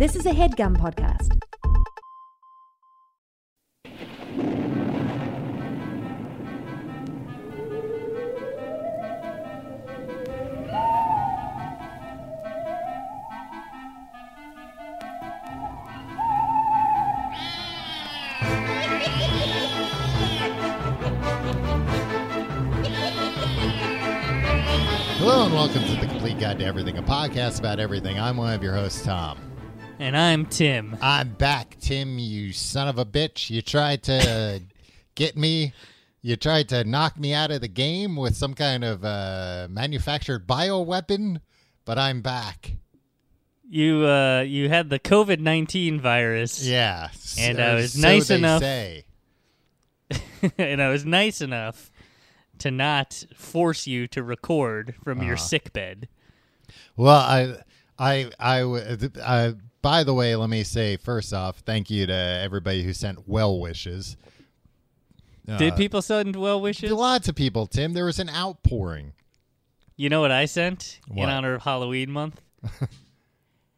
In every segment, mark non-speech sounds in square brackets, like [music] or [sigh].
This is a headgum podcast. Hello and welcome to the Complete Guide to Everything, a podcast about everything. I'm one of your hosts, Tom. And I'm Tim. I'm back, Tim, you son of a bitch. You tried to get me, you tried to knock me out of the game with some kind of uh, manufactured bioweapon, but I'm back. You uh you had the COVID nineteen virus. Yeah. And so- I was so nice enough- Say. [laughs] and I was nice enough to not force you to record from your Uh-huh. sick bed. Well, I, I, I, w- uh, by the way, let me say first off, thank you to everybody who sent well wishes. Did Uh, people send well wishes? Lots of people, Tim. There was an outpouring. You know what I sent What? in honor of Halloween month? [laughs]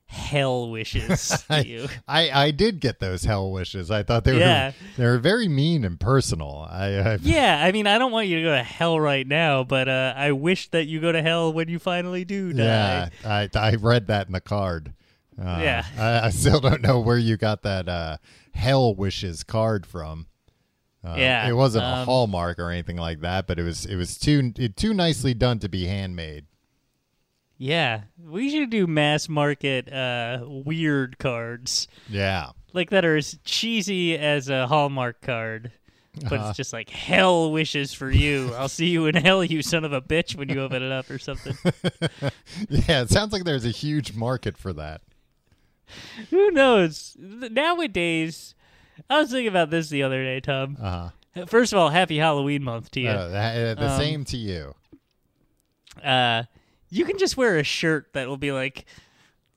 Hell wishes [laughs] to you. I, I did get those hell wishes. I thought they were Yeah. they were very mean and personal. I, I [laughs] Yeah, I mean, I don't want you to go to hell right now, but uh, I wish that you go to hell when you finally do die. yeah, I I read that in the card. Uh, Yeah. I, I still don't know where you got that uh, hell wishes card from. Uh, Yeah, it wasn't a um, hallmark or anything like that, but it was it was too too nicely done to be handmade. Yeah, we should do mass market uh, weird cards. Yeah, like that are as cheesy as a Hallmark card, but Uh-huh. it's just like hell wishes for you. I'll see you in hell, you son of a bitch, when you open it up or something. [laughs] yeah. It sounds like there's a huge market for that. Who knows? Nowadays, I was thinking about this the other day, Tom. Uh-huh. First of all, happy Halloween month to you. Uh, that- uh, the Um, same to you. Uh, you can just wear a shirt that will be like,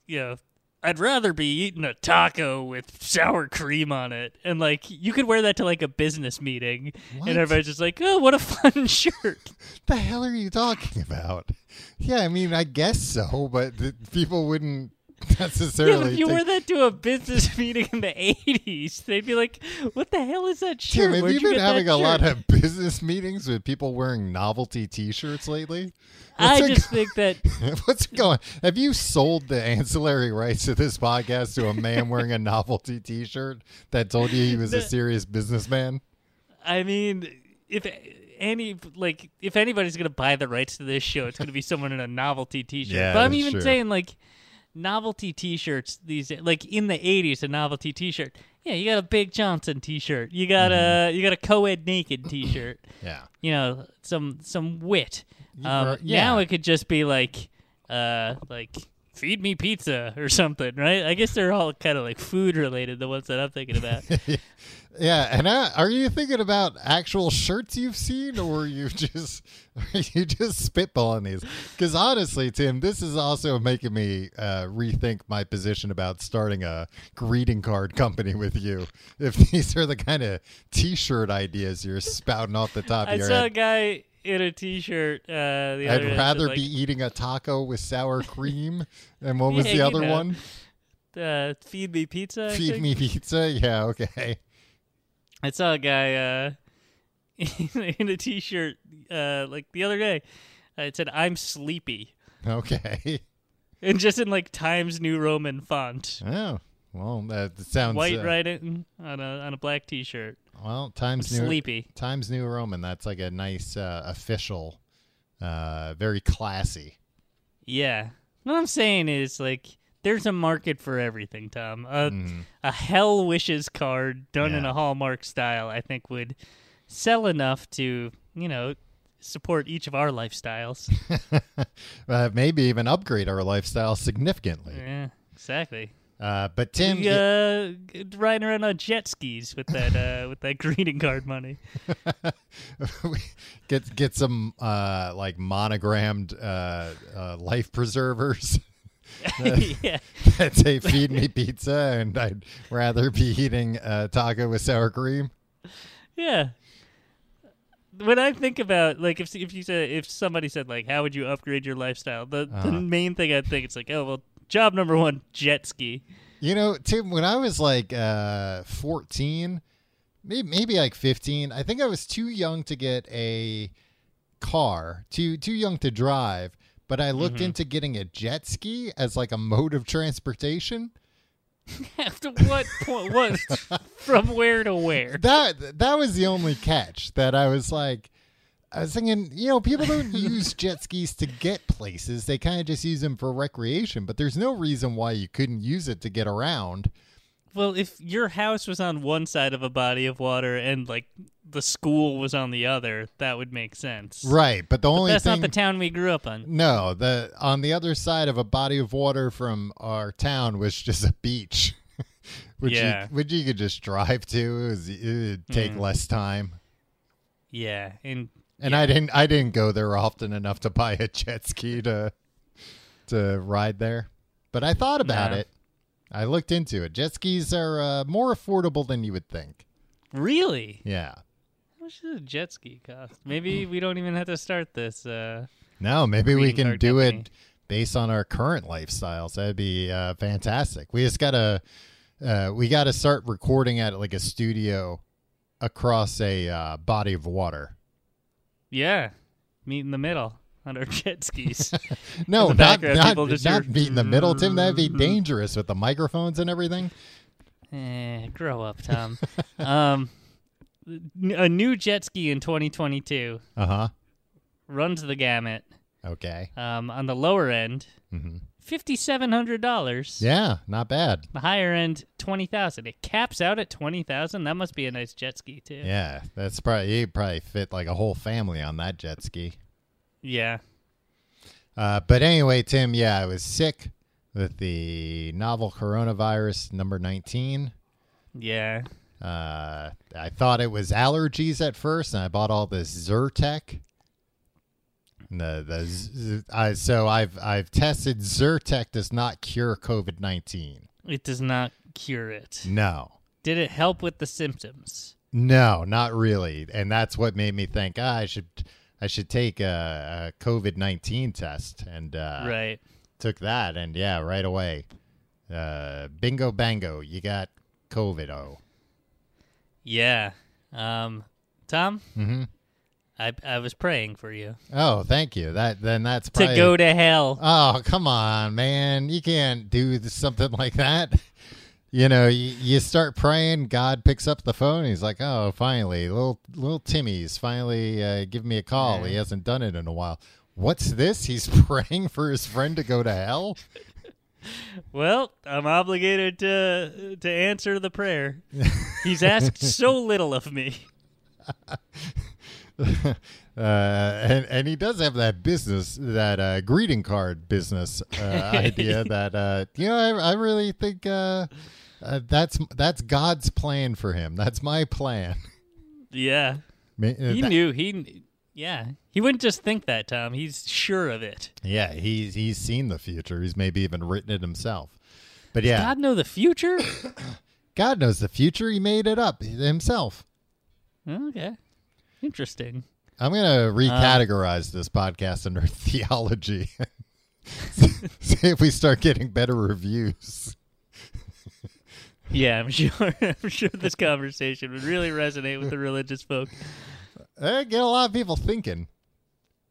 you know. I'd rather be eating a taco with sour cream on it. And like you could wear that to like a business meeting What? and everybody's just like, "Oh, what a [laughs] fun shirt." the hell are you talking about? Yeah, I mean, I guess so, but people wouldn't [laughs] necessarily. but if you think- wore that to a business [laughs] meeting in the '80s, they'd be like, "What the hell is that Tim, shirt?" have Where'd you you been having a lot of [laughs] business meetings with people wearing novelty T-shirts lately? I What's it just go- think that What's going? Have you sold the ancillary rights to this podcast to a man wearing a novelty T-shirt that told you he was a serious businessman? I mean, if any like if anybody's gonna buy the rights to this show, it's gonna be someone in a novelty T-shirt. Yeah, but I'm even true. saying like novelty T-shirts. These days, like in the '80s, a novelty T-shirt. Yeah, you got a Big Johnson T-shirt. You got Mm-hmm. a you got a co-ed naked [coughs] T-shirt. Yeah. you know some some wit. Um, yeah. Now it could just be like, uh, like feed me pizza or something, right? I guess they're all kind of like food related. The ones that I'm thinking about. [laughs] Yeah, and uh, are you thinking about actual shirts you've seen, or are you [laughs] just are you just spitballing these? Because honestly, Tim, this is also making me uh, rethink my position about starting a greeting card company [laughs] with you. If these are the kind of T-shirt ideas you're spouting off the top I of your saw a head, guy in a T-shirt. Uh, the I'd other rather like, be eating a taco with sour cream. And what [laughs] was Yeah, the other know. one? uh, feed me pizza. I Feed think. me pizza. Yeah, okay. I saw a guy uh, [laughs] in a T-shirt uh, like the other day. Uh, it said, "I'm sleepy," Okay. [laughs] and just in like Times New Roman font, Oh, well, that sounds white uh, writing on a on a black T-shirt. Well, I'm Times New sleepy. Times New Roman. That's like a nice uh, official, uh, very classy. Yeah. What I'm saying is like there's a market for everything, Tom. A, Mhm. a Hell Wishes card done in a Hallmark style, I think would sell enough to, you know, support each of our lifestyles. [laughs] uh, maybe even upgrade our lifestyle significantly. yeah, exactly. Uh, but Tim, We, uh, riding around on jet skis with that uh, [laughs] with that greeting card money. [laughs] get get some uh, like monogrammed uh, uh, life preservers [laughs] yeah. that say "Feed me pizza," and I'd rather be eating a taco with sour cream. Yeah. When I think about like if if you said if somebody said like how would you upgrade your lifestyle, the Uh-huh. the main thing I think it's like oh well job number one jet ski, You know, Tim, when I was like uh, 14, maybe, maybe like 15, I think I was too young to get a car, too too young to drive, but I looked Mhm. into getting a jet ski as like a mode of transportation. [laughs] After what point? What? [laughs] From where to where? That that was the only catch that I was like I was thinking, you know, people don't [laughs] use jet skis to get places. They kind of just use them for recreation, but there's no reason why you couldn't use it to get around. Well, if your house was on one side of a body of water and like the school was on the other, that would make sense. Right, but the only That's thing not the town we grew up on. No, the on the other side of a body of water from our town was just a beach, [laughs] which Yeah. you, which you could just drive to. It, was, it would take Mm. less time, Yeah, and and I didn't I didn't go there often enough to buy a jet ski to to ride there. But I thought about it. I looked into it. Jet skis are uh, more affordable than you would think. really, Yeah. how much does a jet ski cost? Maybe [laughs] we don't even have to start this. Uh, No, maybe we can do company. it based on our current lifestyles. That'd be uh, fantastic. We just gotta uh, we gotta start recording at like a studio across a uh, body of water. yeah, meet in the middle on our jet skis. [laughs] No, not not, not hear- meet in the middle, Tim. That'd be dangerous with the microphones and everything. eh, grow up, Tom. [laughs] um, a new jet ski in 2022 Uh huh. runs the gamut. Okay. Um, on the lower end, hmm fifty-seven hundred dollars. Yeah, not bad. The higher end, twenty thousand. It caps out at twenty thousand. That must be a nice jet ski too. Yeah, that's probably you probably fit like a whole family on that jet ski. Yeah. Uh, but anyway, Tim, yeah, I was sick with the novel coronavirus number 19. Yeah. Uh, I thought it was allergies at first, and I bought all this Zyrtec. And The the Z- I, so I've I've tested Zyrtec does not cure COVID nineteen. It does not cure it. No, Did it help with the symptoms? no, not really, and that's what made me think ah, I should I should take a, a COVID nineteen test, and uh, right. took that, and yeah, right away, uh, bingo bango, you got COVID. Oh, Yeah. Um, Tom, mm-hmm. I I was praying for you oh, thank you. That then that's to go to hell. Oh, come on, man. You can't do something like that. [laughs] You know, you, you start praying, God picks up the phone. He's like, "Oh, finally, little little Timmy's finally uh, give me a call. He hasn't done it in a while. What's this? He's [laughs] praying for his friend to go to hell? [laughs] Well, I'm obligated to to answer the prayer. [laughs] He's asked so little of me. uh, and and he does have that business, that uh, greeting card business uh, idea. That uh, you know, I, I really think uh, uh, that's that's God's plan for him. That's my plan. [laughs] Yeah. Ma- uh, He that- knew. He yeah. He wouldn't just think that, Tom. He's sure of it. Yeah, he's he's seen the future. He's maybe even written it himself. But yeah, God know the future? [coughs] God knows the future. He made it up himself. okay. Interesting. I'm gonna recategorize this podcast under [laughs] theology. [laughs] See if we start getting better reviews. Yeah, I'm sure. [laughs] I'm sure this conversation would really resonate with the religious folk. Uh, get a lot of people thinking.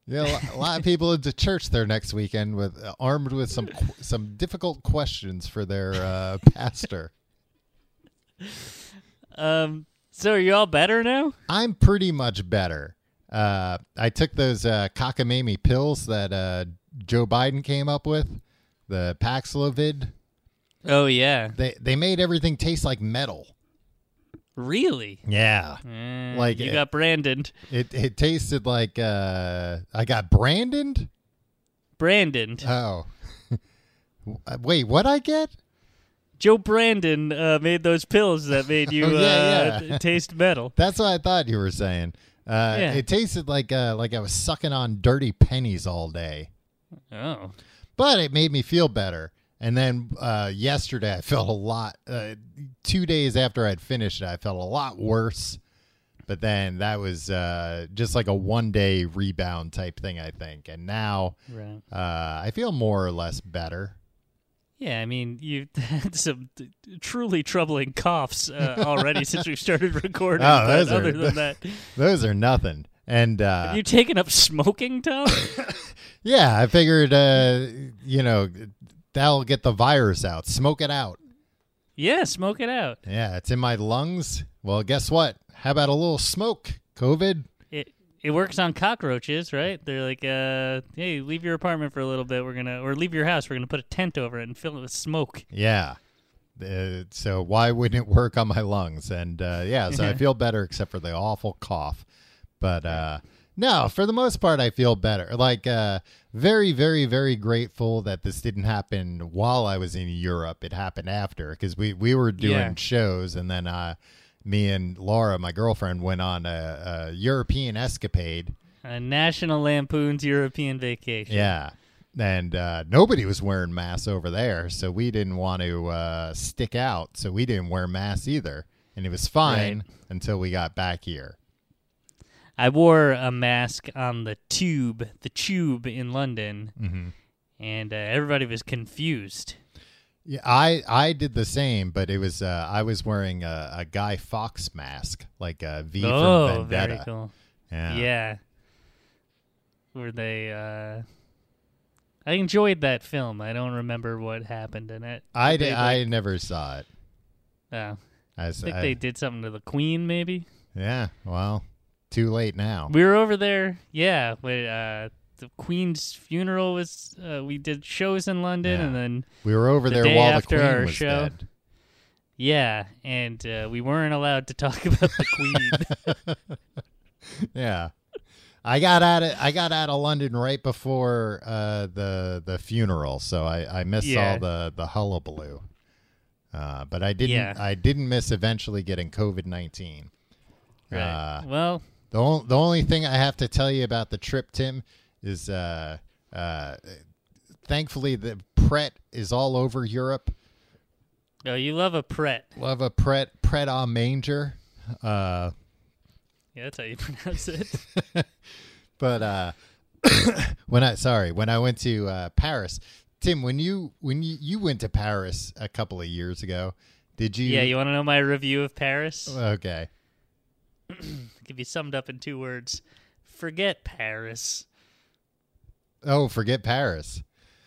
Yeah, a lot- a lot of people into church there next weekend with uh, armed with some some difficult questions for their uh, [laughs] pastor. Um. So are you all better now? I'm pretty much better. Uh, I took those uh, cockamamie pills that uh, Joe Biden came up with, the Paxlovid. Oh yeah. They they made everything taste like metal. Really? Yeah, Eh, Like you it- got Brandon. it it tasted like uh, I got Brandon. Brandon. Oh, [laughs] wait, what I get? Joe Brandon uh, made those pills that made you [laughs] Oh, yeah, uh, yeah. taste metal. That's what I thought you were saying. Uh, Yeah. It tasted like uh, like I was sucking on dirty pennies all day, Oh. but it made me feel better. And then uh, yesterday, I felt a lot. Uh, two days after I'd finished it, I felt a lot worse. But then that was uh, just like a one day rebound type thing, I think. And now Right. uh, I feel more or less better. Yeah, I mean, you've had [laughs] some t- truly troubling coughs uh, already [laughs] since we started recording. Oh, those are- other than that, [laughs] Those are nothing. And uh, have you taken up smoking, Tom? yeah, I figured, uh, you know, that'll get the virus out. Smoke it out. yeah, smoke it out. Yeah, it's in my lungs. Well, guess what? How about a little smoke? COVID? It it works on cockroaches, right? They're like, uh, hey, leave your apartment for a little bit. We're gonna, or leave your house. We're gonna put a tent over it and fill it with smoke. Yeah. Uh, so why wouldn't it work on my lungs? And uh, yeah, so I [laughs] feel better except for the awful cough. But uh, no, for the most part, I feel better. Like uh, very, very, very grateful that this didn't happen while I was in Europe. It happened after because we we were doing Yeah. shows, and then uh, me and Laura, my girlfriend, went on a, a European escapade. A National Lampoon's European Vacation. Yeah. And uh, nobody was wearing masks over there, so we didn't want to uh, stick out, so we didn't wear masks either. And it was fine Right. until we got back here. I wore a mask on the tube, the tube in London, hmm and uh, everybody was confused. Yeah, I I did the same, but it was uh, I was wearing a, a Guy Fawkes mask, like a V oh, from Vendetta. very cool. Yeah. Yeah. Were they uh I enjoyed that film. I don't remember what happened in it. I Did I like- never saw it. oh, I, I think I- they did something to the Queen maybe. yeah. Well, too late now. We were over there, yeah, when uh the Queen's funeral was uh, we did shows in London Yeah. and then We were over the there while the Queen our was show. dead. yeah, and uh, we weren't allowed to talk [laughs] about the Queen. [laughs] yeah. I got out of I got out of London right before uh, the the funeral, so I, I missed Yeah. all the the hullabaloo. Uh, but I didn't Yeah. I didn't miss eventually getting COVID nineteen. right. Uh, well, The on- the only thing I have to tell you about the trip, Tim, is uh, uh, thankfully the Pret is all over Europe. oh, you love a Pret. Love a Pret Pret a manger. Uh, Yeah, that's how you [laughs] pronounce it. [laughs] but uh [coughs] when i sorry when i went to uh paris tim when you when you, you went to paris a couple of years ago did you yeah, you want to know my review of Paris? okay [clears throat] Give you summed up in two words. Forget Paris. oh forget paris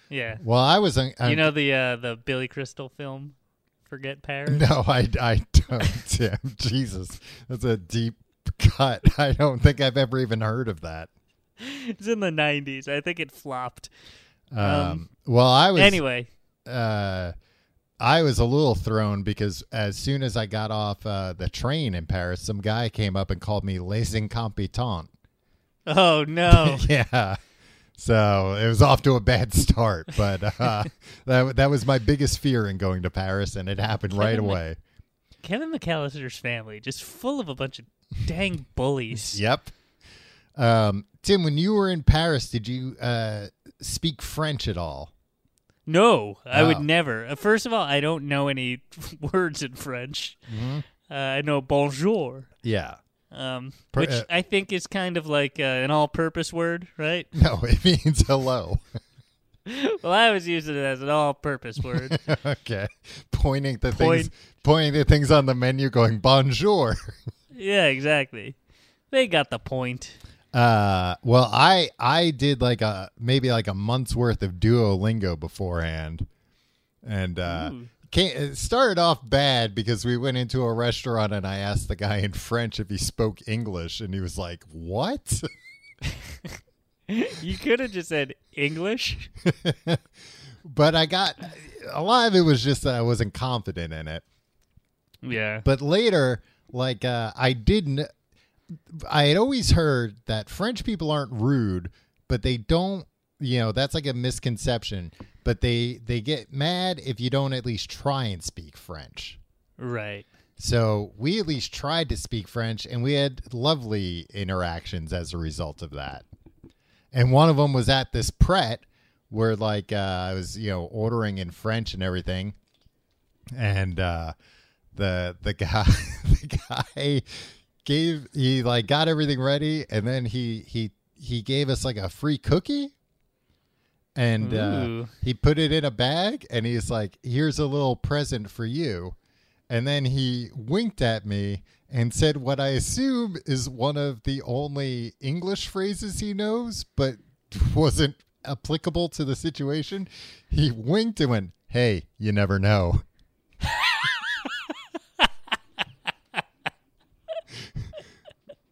Yeah. well i was un- you know the uh, the Billy Crystal film, Forget Paris. [laughs] no i i don't [laughs] tim jesus that's a deep cut [laughs] i don't think i've ever even heard of that It's in the '90s. I think it flopped. um, Um, well i was Anyway, uh, I was a little thrown because as soon as I got off uh, the train in Paris, some guy came up and called me les incompetents. oh [laughs] no, yeah. So it was off to a bad start, but uh, [laughs] that that was my biggest fear in going to Paris, and it happened right Kevin Mc- away. Kevin McAllister's family just full of a bunch of dang bullies. [laughs] Yep. Um, Tim, when you were in Paris, did you uh, speak French at all? No, I would never. Uh, First of all, I don't know any [laughs] words in French. Mm-hmm. Uh, I know bonjour, Yeah. um, Per- which uh, I think is kind of like uh, an all-purpose word, right? [laughs] No, it means hello. [laughs] well, I was using it as an all-purpose word. okay. Pointing to Point. things, pointing to things on the menu, going bonjour. yeah, exactly. They got the point. Uh, well, I I did like a maybe like a month's worth of Duolingo beforehand, and uh, Ooh. came, it started off bad because we went into a restaurant and I asked the guy in French if he spoke English, and he was like, "What?" [laughs] You could have just said English. [laughs] but I got a lot of it was just that I wasn't confident in it. Yeah. But later, like uh, I didn't. I had always heard that French people aren't rude, but they don't. You know, that's like a misconception. But they they get mad if you don't at least try and speak French. Right. So we at least tried to speak French, and we had lovely interactions as a result of that. And one of them was at this Pret, where like uh, I was, you know, ordering in French and everything, and uh, the the guy [laughs] the guy gave he like got everything ready, and then he he he gave us like a free cookie. and uh, he put it in a bag, and he's like, "Here's a little present for you." And then he winked at me and said what I assume is one of the only English phrases he knows, but [laughs] wasn't applicable to the situation. He winked and went, "Hey, you never know."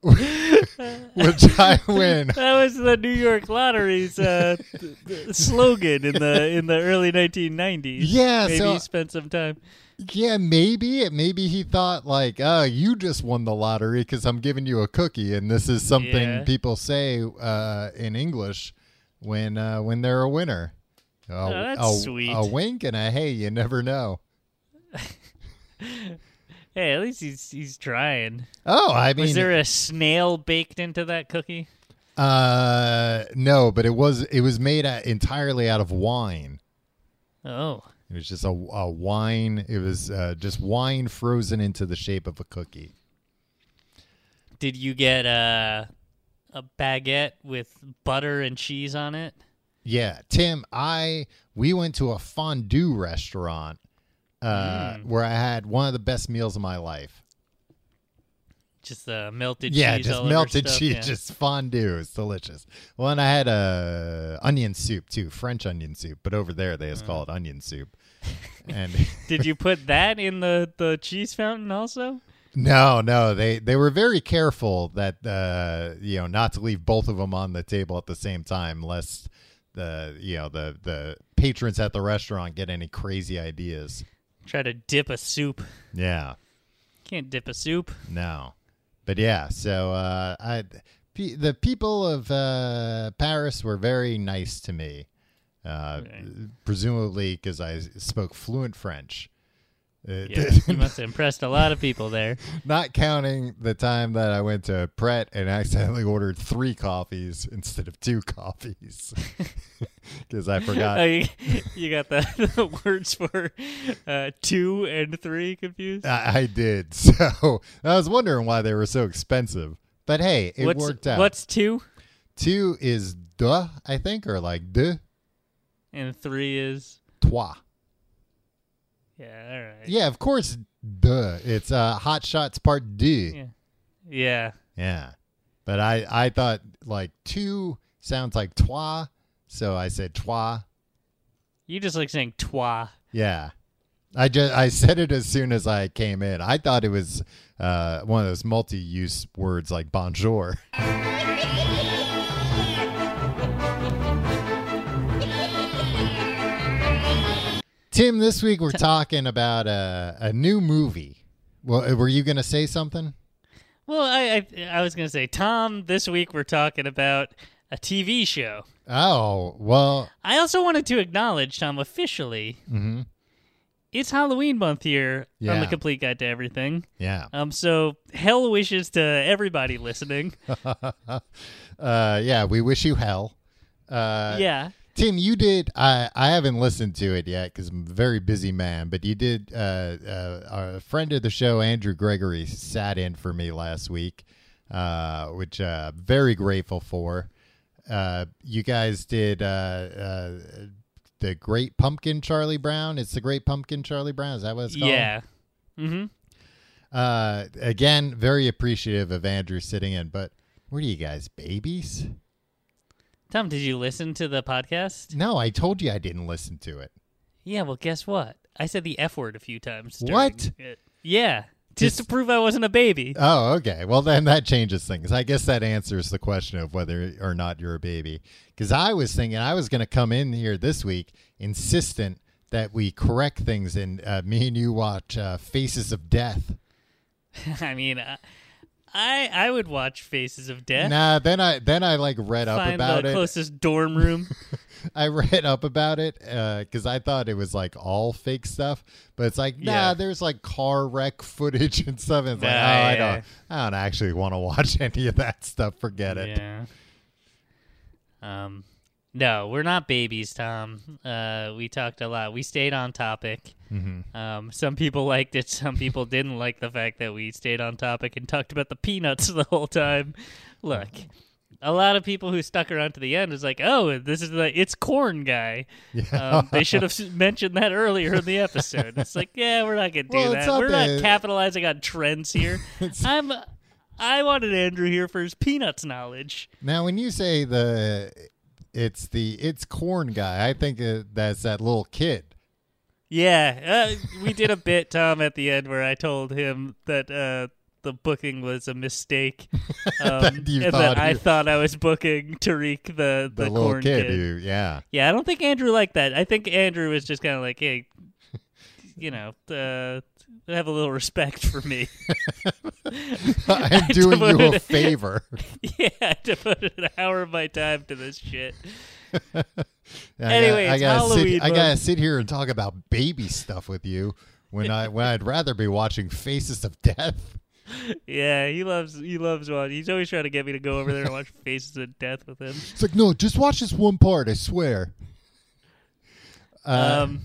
[laughs] Which I win. That was the New York Lottery's uh, th- th- slogan in the in the early 1990s. [laughs] Yeah, maybe so- he spent some time. Yeah, maybe. Maybe he thought like, "Oh, you just won the lottery because I'm giving you a cookie," and this is something Yeah. people say uh, in English when uh, when they're a winner. A, Oh, that's a, sweet. A wink and a hey, you never know. [laughs] Hey, at least he's he's trying. Oh, I mean, Was there a snail baked into that cookie? uh, no, but it was it was made uh, entirely out of wine. Oh, It was just a, a wine. It was uh, just wine frozen into the shape of a cookie. did you get a a baguette with butter and cheese on it? Yeah, Tim, I we went to a fondue restaurant uh, where I had one of the best meals of my life. Just uh, melted yeah, cheese. just melted stuff? cheese, Yeah. just fondue. It's delicious. Well, and I had a onion soup too, French onion soup, but over there they just call it onion soup. [laughs] And Did you put that in the the cheese fountain also? no, no, they they were very careful that uh, you know not to leave both of them on the table at the same time, lest the you know the the patrons at the restaurant get any crazy ideas. Try to dip a soup. Yeah. Can't dip a soup. No, but yeah. So uh, I, pe- the people of uh, Paris were very nice to me, uh, Okay. presumably because I spoke fluent French. Uh, Yeah, you must have impressed a lot of people there. [laughs] not counting the time that I went to Pret and accidentally ordered three coffees instead of two coffees [laughs] because I forgot. Oh, you, [laughs] you got the, the words for uh, two and three confused. I, I did. So I was wondering why they were so expensive. But hey, it what's, worked out. What's two Two is duh, I think, or like de and three is? trois. Yeah, all right. Yeah, of course, duh. It's uh, Hot Shots Part Deux. Yeah. Yeah. Yeah. But I, I thought like two sounds like trois, so I said trois. You just like saying toi. Yeah. I just I said it as soon as I came in. I thought it was uh, one of those multi-use words like bonjour. [laughs] Tim, this week we're talking about a, a new movie. Well, were you going to say something? Well, I, I I was gonna say, Tom. This week we're talking about a TV show. Oh, well, I also wanted to acknowledge, Tom, officially, hmm it's Halloween month here yeah. on the Complete Guide to Everything. yeah. Um, so hell wishes to everybody listening. [laughs] uh, yeah, we wish you hell. Uh, yeah. Tim, you did. I I haven't listened to it yet because I'm a very busy man. But you did. Uh, uh, a friend of the show, Andrew Gregory, sat in for me last week, uh, which uh, very grateful for. Uh, you guys did uh, uh, the Great Pumpkin, Charlie Brown. It's the Great Pumpkin, Charlie Brown. Is that what it's called? Yeah. Mm-hmm. Uh, again, very appreciative of Andrew sitting in. But what are you guys, babies? Tom, did you listen to the podcast? No, I told you I didn't listen to it. Yeah. Well, guess what? I said the F word a few times. during What? it. Yeah. Just Just- to prove I wasn't a baby. Oh, okay. Well, then that changes things. I guess that answers the question of whether or not you're a baby. Because I was thinking I was going to come in here this week insistent that we correct things and uh, me and you watch uh, Faces of Death. [laughs] I mean, I, I I would watch Faces of Death. Nah, then I then I like read up Find about the it. closest dorm room. [laughs] I read up about it because I thought it was like all fake stuff, but it's like nah, Yeah. there's like car wreck footage and stuff. And it's like, Nah, oh, I don't, I don't actually want to [laughs] watch any of that stuff. Forget it. Yeah. Um, no, we're not babies, Tom. Uh, we talked a lot. We stayed on topic. hmm Um, some people liked it. Some people didn't like the fact that we stayed on topic and talked about the peanuts [laughs] the whole time. Look, a lot of people who stuck around to the end was like, "Oh, this is the it's corn guy." Yeah. Um, they should have mentioned that earlier in the episode. It's like, yeah, we're not gonna do Well, that. We're not capitalizing on trends here. [laughs] I'm. I wanted Andrew here for his peanuts knowledge. Now, when you say the it's the it's corn guy, I think uh, that's that little kid. Yeah, uh, we did a bit, Tom, at the end where I told him that uh, the booking was a mistake, [laughs] um, That and thought that I thought I was booking Tariq, the The, the, corn kid, kid. who, yeah. Yeah, I don't think Andrew liked that. I think Andrew was just kind of like, hey, [laughs] you know, uh, have a little respect for me. [laughs] I'm [laughs] doing you a favor. [laughs] yeah, I devoted an hour of my time to this shit. I Anyway, gotta, I gotta Halloween sit, I gotta sit here and talk about baby stuff with you when I when I'd rather be watching Faces of Death. Yeah, he loves he loves one. He's always trying to get me to go over there and watch Faces of Death with him. It's like no, just watch this one part. I swear. Uh, Um,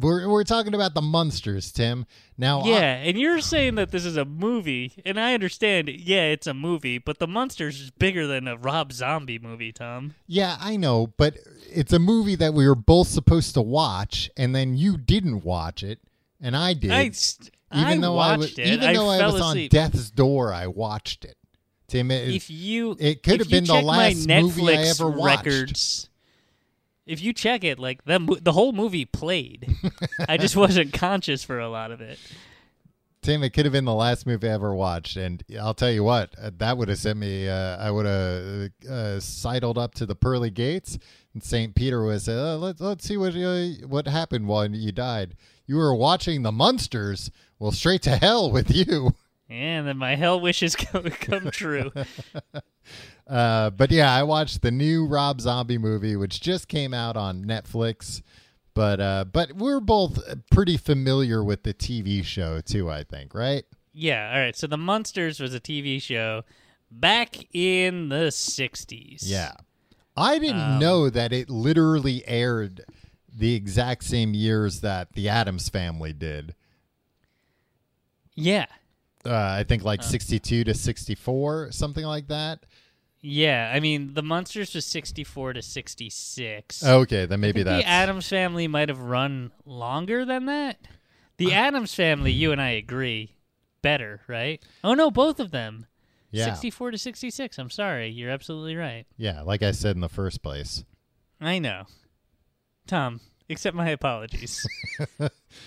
we're we're talking about the Munsters, Tim. Now, I- yeah, and you're saying that this is a movie, and I understand. Yeah, it's a movie, but The Munsters is bigger than a Rob Zombie movie, Tom. Yeah, I know, but it's a movie that we were both supposed to watch, and then you didn't watch it, and I did. I st- even I though I was, it. even though I, was on death's door, I watched it. Tim, it, if you it could have been the last my movie I ever watched. records, if you check it, like the the whole movie played. [laughs] I just wasn't conscious for a lot of it. Tim, it could have been the last movie I ever watched, and I'll tell you what, uh, that would have sent me. Uh, I would have uh, sidled up to the pearly gates, and Saint Peter was, uh, "Let's let's see what uh, what happened when you died. You were watching the Munsters. Well, straight to hell with you." [laughs] And then my hell wishes [laughs] come, come true. [laughs] Uh, but yeah, I watched the new Rob Zombie movie, which just came out on Netflix. But uh, but we're both pretty familiar with the TV show too. I think, right? yeah, all right. So The Munsters was a TV show back in the 60s. Yeah. I didn't Um, know that it literally aired the exact same years that the Addams family did. Yeah. Uh, I think like 62 to 64, something like that. Yeah, I mean, The Munsters was 64 to 66. Okay, then maybe that the Addams family might have run longer than that. The Addams family, you and I agree, better, right? Oh no, both of them. yeah, 64 to 66. I'm sorry. You're absolutely right. yeah. Like I said in the first place. I know. Tom, accept my apologies. [laughs]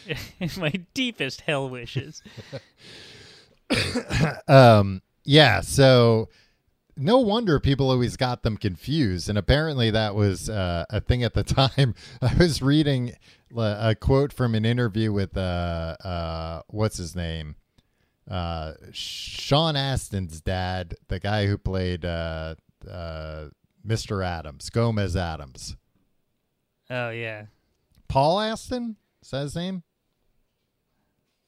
[laughs] my deepest hell wishes. [laughs] [coughs] Um, yeah. So no wonder people always got them confused, and apparently that was uh, a thing at the [laughs] time. I was reading a quote from an interview with uh, uh, what's his name, uh, Sean Astin's dad, the guy who played uh, uh, Mr. Addams, Gomez Addams, Oh yeah. Paul Astin. Is that his name?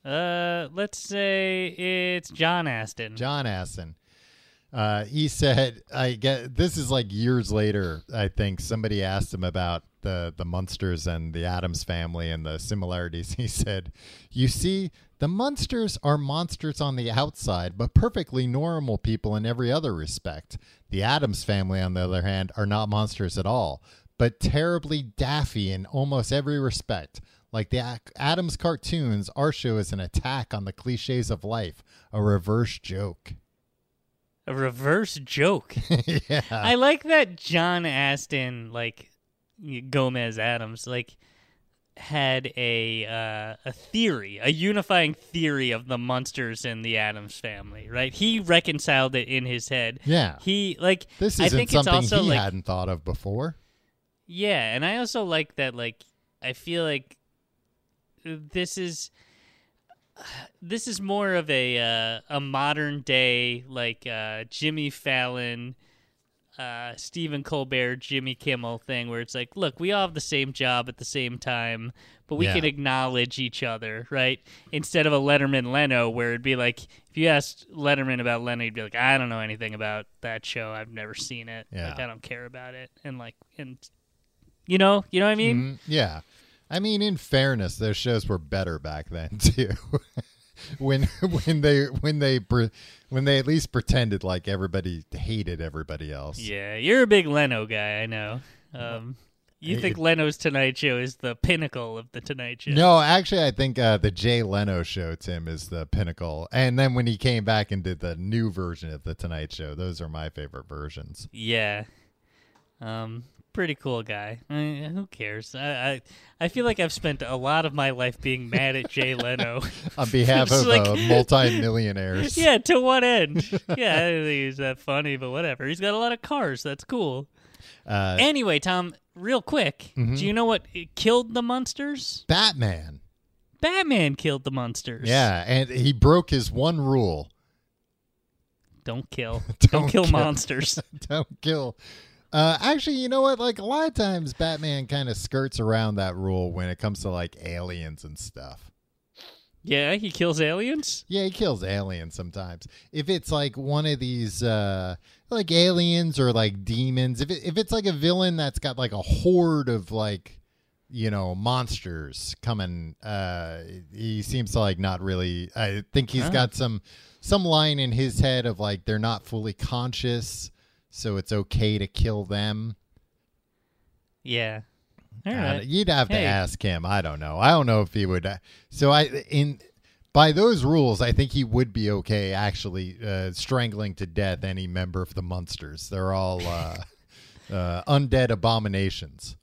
Uh, let's say it's John Astin. John Astin. Uh, he said, "I get this is like years later. I think somebody asked him about the the Munsters and the Addams family and the similarities. [laughs] He said, "You see, the Munsters are monsters on the outside, but perfectly normal people in every other respect. The Addams family, on the other hand, are not monsters at all, but terribly daffy in almost every respect." Like the Addams cartoons, our show is an attack on the cliches of life, a reverse joke. A reverse joke. [laughs] yeah. I like that John Astin, like Gomez Addams, like had a uh, a theory, a unifying theory of the Munsters in the Addams family. Right? He reconciled it in his head. yeah. He like This isn't think it's something also he like hadn't thought of before. Yeah, and I also like that. Like, I feel like this is this is more of a uh, a modern day like uh, Jimmy Fallon, uh, Stephen Colbert, Jimmy Kimmel thing, where it's like, look, we all have the same job at the same time, but we Yeah. can acknowledge each other, right? Instead of a Letterman Leno, where it'd be like, if you asked Letterman about Leno, he'd be like, I don't know anything about that show. I've never seen it. Yeah. Like, I don't care about it. And like, and you know, you know what I mean? Mhm. Yeah. I mean, in fairness, those shows were better back then [laughs] too. when when they when they when they at least pretended like everybody hated everybody else. Yeah, you're a big Leno guy, I know. Um, you think it- Leno's Tonight Show is the pinnacle of the Tonight Show? No, actually, I think uh, the Jay Leno show, Tim, is the pinnacle. And then when he came back and did the new version of the Tonight Show, those are my favorite versions. Yeah. Um, pretty cool guy. I mean, who cares? I, I I feel like I've spent a lot of my life being mad at Jay [laughs] Leno. On behalf [laughs] of like- uh, multi-millionaires. [laughs] yeah, to what end? Yeah, I don't think he's that funny, but whatever. He's got a lot of cars. That's cool. Uh, Anyway, Tom, real quick, Mm-hmm. do you know what killed the Munsters? Batman. Batman killed the Munsters. Yeah, and he broke his one rule: Don't kill. Don't Don't, kill, kill. monsters. don't kill. Uh, actually, you know what? Like a lot of times, Batman kind of skirts around that rule when it comes to like aliens and stuff. yeah, he kills aliens. Yeah, he kills aliens sometimes. If it's like one of these, uh, like aliens or like demons, if it, if it's like a villain that's got like a horde of like, you know, monsters coming, uh, he seems to like not really. I think he's Ah. got some some line in his head of like they're not fully conscious, so it's okay to kill them. Yeah. All right. You'd have to Hey. ask him. I don't know. I don't know if he would. uh, So I in by those rules, I think he would be okay actually uh, strangling to death any member of the Munsters. They're all uh, [laughs] uh, undead abominations.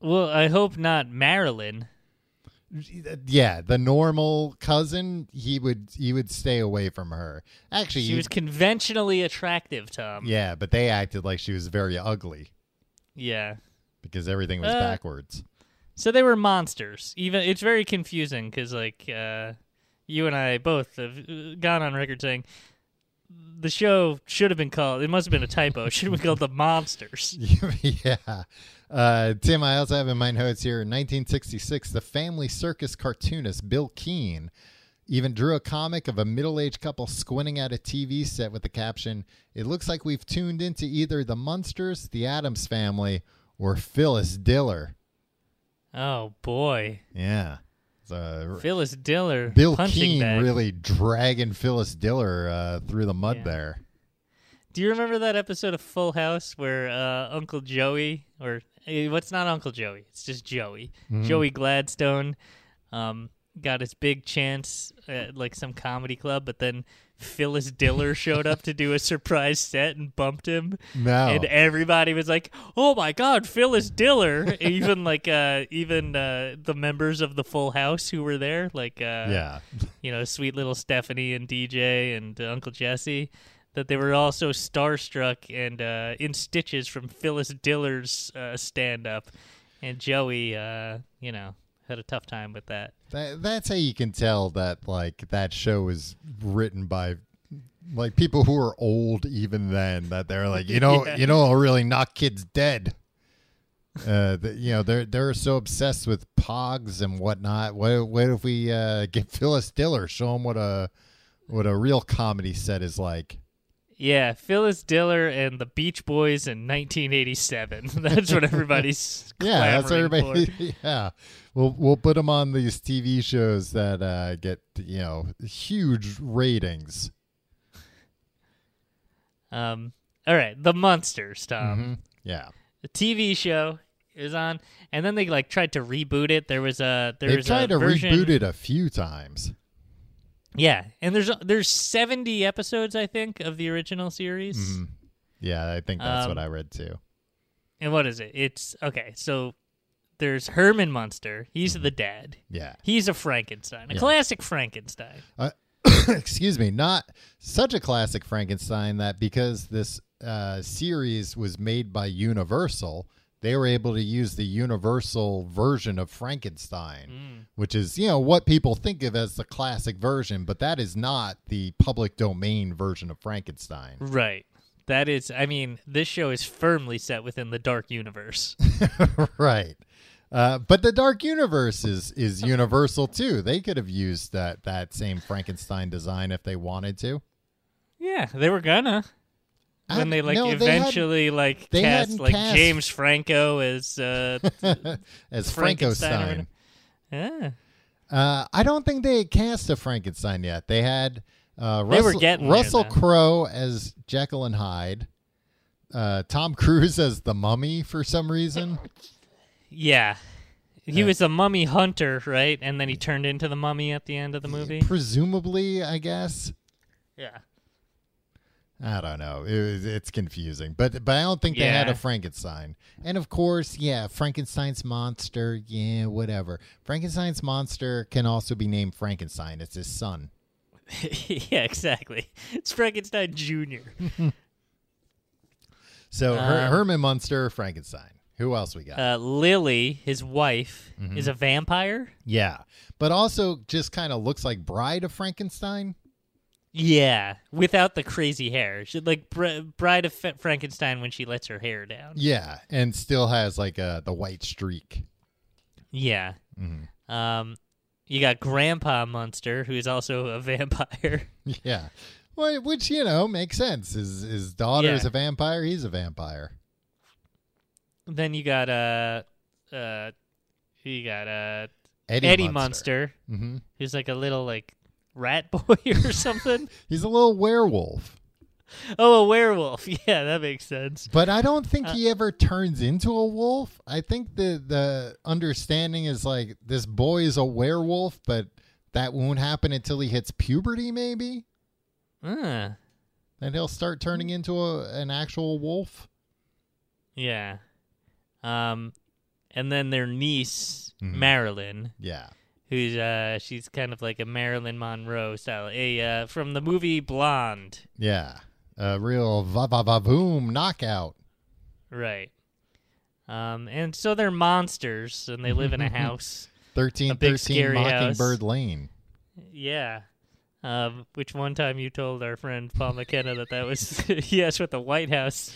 Well, I hope not Marilyn. Yeah, the normal cousin, he would he would stay away from her. Actually, She he- was conventionally attractive, Tom. yeah, but they acted like she was very ugly Yeah. because everything was Uh, backwards. So they were monsters. Even it's very confusing because like uh, you and I both have uh, gone on record saying the show should have been called. It must have been a typo. Should have been called the Monsters. [laughs] yeah. Uh, Tim, I also have in my notes here in 1966, the family circus cartoonist Bill Keane even drew a comic of a middle aged couple squinting at a TV set with the caption, It looks like we've tuned into either the Munsters, the Addams family, or Phyllis Diller. Oh boy, Yeah. Phyllis Diller, Bill Keane bag. really dragging Phyllis Diller uh, through the mud Yeah. there. Do you remember that episode of Full House where uh, Uncle Joey, or what's not Uncle Joey? It's just Joey. Mm-hmm. Joey Gladstone um, got his big chance at like some comedy club, but then Phyllis Diller [laughs] showed up to do a surprise set and bumped him. No. And everybody was like, "Oh my God, Phyllis Diller!" [laughs] even like, uh, even uh, the members of the Full House who were there, like, uh, yeah. you know, sweet little Stephanie and DJ and uh, Uncle Jesse, that they were all so starstruck and uh, in stitches from Phyllis Diller's uh, stand up. And Joey, uh, you know, had a tough time with that. That, that's how you can tell that like that show was written by like people who are old even then that they're like you know [laughs] Yeah. you know I'll really knock kids dead. Uh, the, you know they're they're so obsessed with pogs and whatnot. What what if we uh, get Phyllis Diller show them what a what a real comedy set is like? Yeah, Phyllis Diller and the Beach Boys in 1987. [laughs] That's what everybody's [laughs] Yeah, that's everybody. for. [laughs] yeah, we'll we'll put them on these TV shows that uh, get you know huge ratings. Um, all right, The Munsters, Tom. Mhm. Yeah. The TV show is on, and then they like tried to reboot it. There was a there They've was tried a to version, reboot it a few times. Yeah, and there's there's 70 episodes I think of the original series. Mhm. Yeah, I think that's what Um, I read too. And what is it? It's okay. So there's Herman Munster. He's the dad. Yeah. He's a Frankenstein, a Yeah. classic Frankenstein. [coughs] Excuse me, not such a classic Frankenstein that because this uh, series was made by Universal, they were able to use the Universal version of Frankenstein, Mm. which is, you know, what people think of as the classic version, but that is not the public domain version of Frankenstein. Right. That is. I mean, this show is firmly set within the dark universe. [laughs] right. Uh, but the Dark Universe is is universal too. They could have used that that same Frankenstein design if they wanted to. yeah, they were gonna. When they like no, they hadn't- eventually like they cast like cast- James Franco as uh [laughs] as Frankenstein yeah. Uh, I don't think they cast a Frankenstein yet. They had uh, They were Russell, getting Russell. Crowe as Jekyll and Hyde, uh, Tom Cruise as the Mummy for some reason. Yeah. He Uh, was a mummy hunter, right? And then he turned into the mummy at the end of the movie. Presumably, I guess. Yeah. I don't know. It it's confusing, but but I don't think they had a Frankenstein. And of course, yeah, Frankenstein's monster. Yeah, whatever. Frankenstein's monster can also be named Frankenstein. It's his son. [laughs] yeah, exactly. It's Frankenstein Jr. [laughs] So Her- Um, Herman Munster, Frankenstein. Who else we got? Uh, Lily, his wife, Mm-hmm. is a vampire. yeah, but also just kind of looks like Bride of Frankenstein. Yeah, without the crazy hair. She like Br- Bride of F- Frankenstein when she lets her hair down. Yeah, and still has like uh, the white streak. Yeah. Mm-hmm. Um, you got Grandpa Munster, who is also a [laughs] vampire. Yeah, well, which you know makes sense. His his daughter is Yeah. a vampire. He's a vampire. then you got uh, uh, you got uh, Eddie, Eddie Munster. Munster, hmm who's like a little like rat [laughs] boy or something. [laughs] He's a little werewolf, oh, a werewolf. [laughs] Yeah, that makes sense. but I don't think Uh, he ever turns into a wolf. I think the the understanding is like this boy is a werewolf, but that won't happen until he hits puberty, maybe. Uh, Then he'll start turning into a, an actual wolf. yeah. Um, and then their niece Mhm. Marilyn. Yeah. Who's uh she's kind of like a Marilyn Monroe style, a uh, from the movie Blonde, Yeah. A real va va va boom knockout. right? Um, and so they're monsters, and they live in a [laughs] house. Thirteen thirteen A big thirteen scary house. Mockingbird Lane. Yeah. Um, which one time you told our friend Paul McKenna that that was he asked what the White House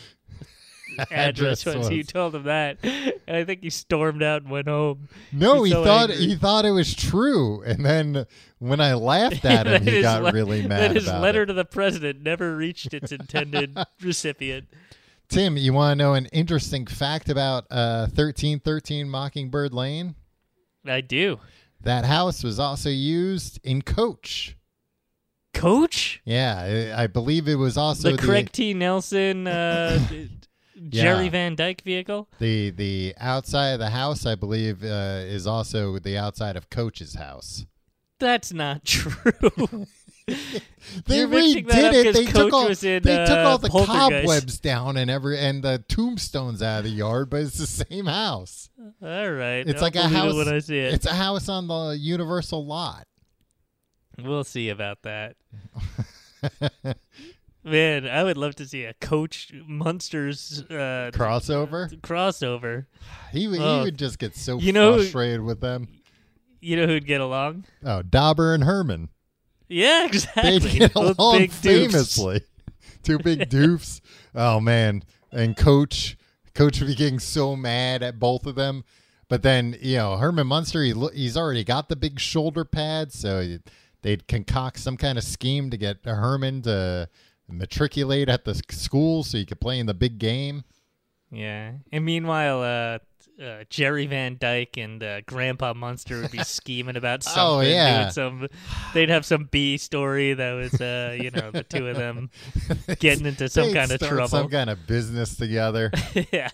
[laughs] address was. was. You told him that, and I think he stormed out and went home. No, He's he so thought angry. he thought it was true, and then when I laughed at [laughs] him, he got le- really that mad his about letter it. to the president never reached its intended [laughs] recipient. Tim, you want to know an interesting fact about uh, thirteen thirteen Mockingbird Lane? I do. That house was also used in Coach. Coach? Yeah, I I believe it was also the the Craig T. Nelson, uh, Jerry Yeah. Van Dyke vehicle. the the outside of the house. I believe uh, is also the outside of Coach's house. That's not [laughs] true. [laughs] They redid it. They took all in, they took uh, all the cobwebs down and every and the tombstones out of the yard, but it's the same house. All right, It's I'll like a house. when I see it. It's a house on the Universal lot. We'll see about that. [laughs] Man, I would love to see a Coach Munsters uh, Crossover. crossover. He would- Oh. would just get so You know- frustrated with them. You know who'd get along? Oh, Dauber and Herman. Yeah, exactly. They exactly. [laughs] get Both along famously. Two big [laughs] doofs. Oh man, and Coach Coach would be getting so mad at both of them. But then you know Herman Munster, he he's already got the big shoulder pads, so he- they'd concoct some kind of scheme to get Herman to matriculate at the school so you could play in the big game. Yeah, and meanwhile, uh, uh, Jerry Van Dyke and uh, Grandpa Munster would be [laughs] scheming about something. Oh, yeah. doing some. They'd have some B story that was, uh, you know, the two of them [laughs] getting into some kind of trouble. some kind of business together. [laughs] yeah,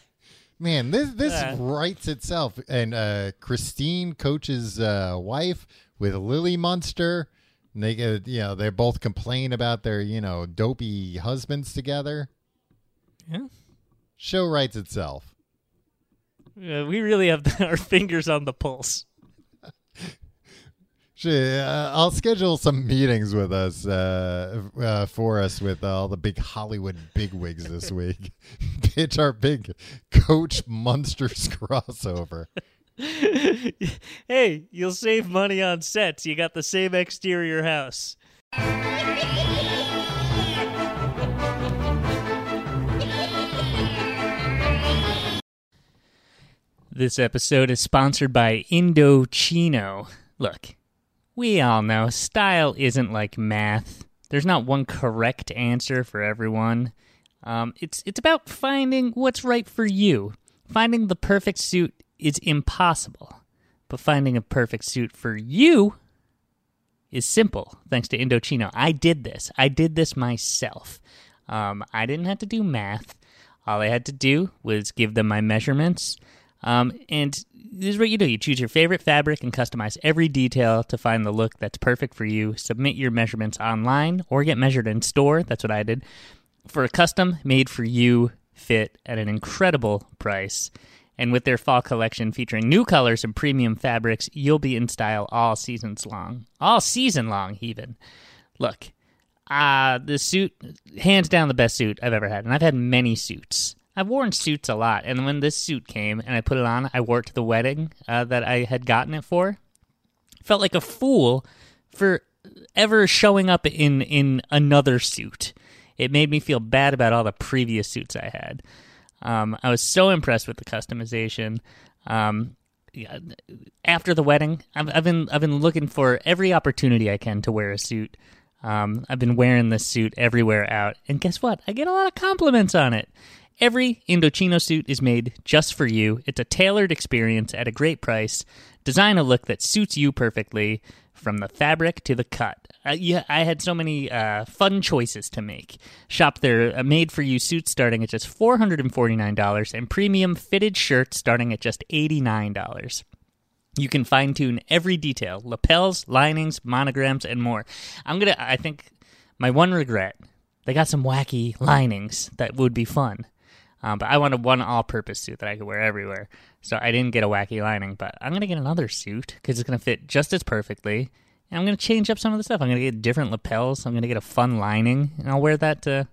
Man, this this Uh. writes itself. And uh, Christine, Coach's uh, wife, with Lily Munster, they get you know they both complain about their you know dopey husbands together. yeah. Show writes itself. Uh, we really have [laughs] our fingers on the pulse. [laughs] Uh, I'll schedule some meetings with us uh, uh, for us with all the big Hollywood bigwigs this week. [laughs] Pitch our big Coach Munsters crossover. [laughs] hey, you'll save money on sets. You got the same exterior house. This episode is sponsored by Indochino. Look, we all know style isn't like math. There's not one correct answer for everyone. Um, it's it's about finding what's right for you. Finding the perfect suit is impossible, But finding a perfect suit for you is simple thanks to Indochino. I did this. I did this myself. Um, I didn't have to do math. All I had to do was give them my measurements. Um, and this is what you do you choose your favorite fabric and customize every detail to find the look that's perfect for you. Submit your measurements online or get measured in store. That's what I did. For a custom made for you fit at an incredible price. And with their fall collection featuring new colors and premium fabrics, you'll be in style all seasons long. All season long, even. Look, uh, the suit, hands down the best suit I've ever had. And I've had many suits. I've worn suits a lot. And when this suit came and I put it on, I wore it to the wedding uh, that I had gotten it for. Felt like a fool for ever showing up in, in another suit. It made me feel bad about all the previous suits I had. Um, I was so impressed with the customization. Um, after the wedding, I've, I've been I've been looking for every opportunity I can to wear a suit. Um, I've been wearing this suit everywhere out, and guess what? I get a lot of compliments on it. Every Indochino suit is made just for you. It's a tailored experience at a great price. Design a look that suits you perfectly, from the fabric to the cut. Yeah, I had so many uh, fun choices to make. Shop their uh, made-for-you suits starting at just four hundred and forty-nine dollars, and premium fitted shirts starting at just eighty-nine dollars. You can fine-tune every detail: lapels, linings, monograms, and more. I'm gonna. I think my one regret: they got some wacky linings that would be fun. Um, but I wanted one all-purpose suit that I could wear everywhere, so I didn't get a wacky lining. But I'm gonna get another suit because it's gonna fit just as perfectly. And I'm gonna change up some of the stuff. I'm gonna get different lapels. I'm gonna get a fun lining, and I'll wear that to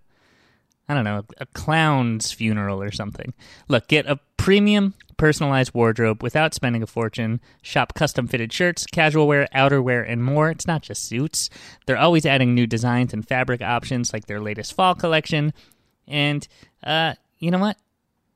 I don't know a clown's funeral or something. Look, get a premium personalized wardrobe without spending a fortune. Shop custom fitted shirts, casual wear, outerwear, and more. It's not just suits. They're always adding new designs and fabric options like their latest fall collection. And uh, you know what?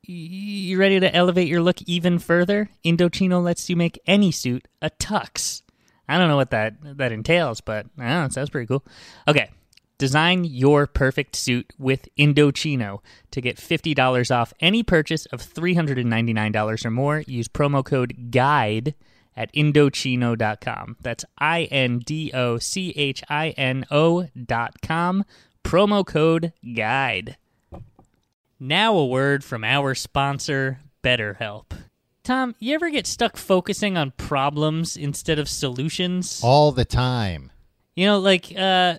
You ready to elevate your look even further? Indochino lets you make any suit a tux. I don't know what that that entails, but it sounds pretty cool. Okay, design your perfect suit with Indochino. To get $50 off any purchase of $399 or more, use promo code GUIDE at Indochino.com. That's I N D O C H I N O.com. Promo code GUIDE. Now, a word from our sponsor, BetterHelp. Tom, you ever get stuck focusing on problems instead of solutions? All the time. You know, like uh,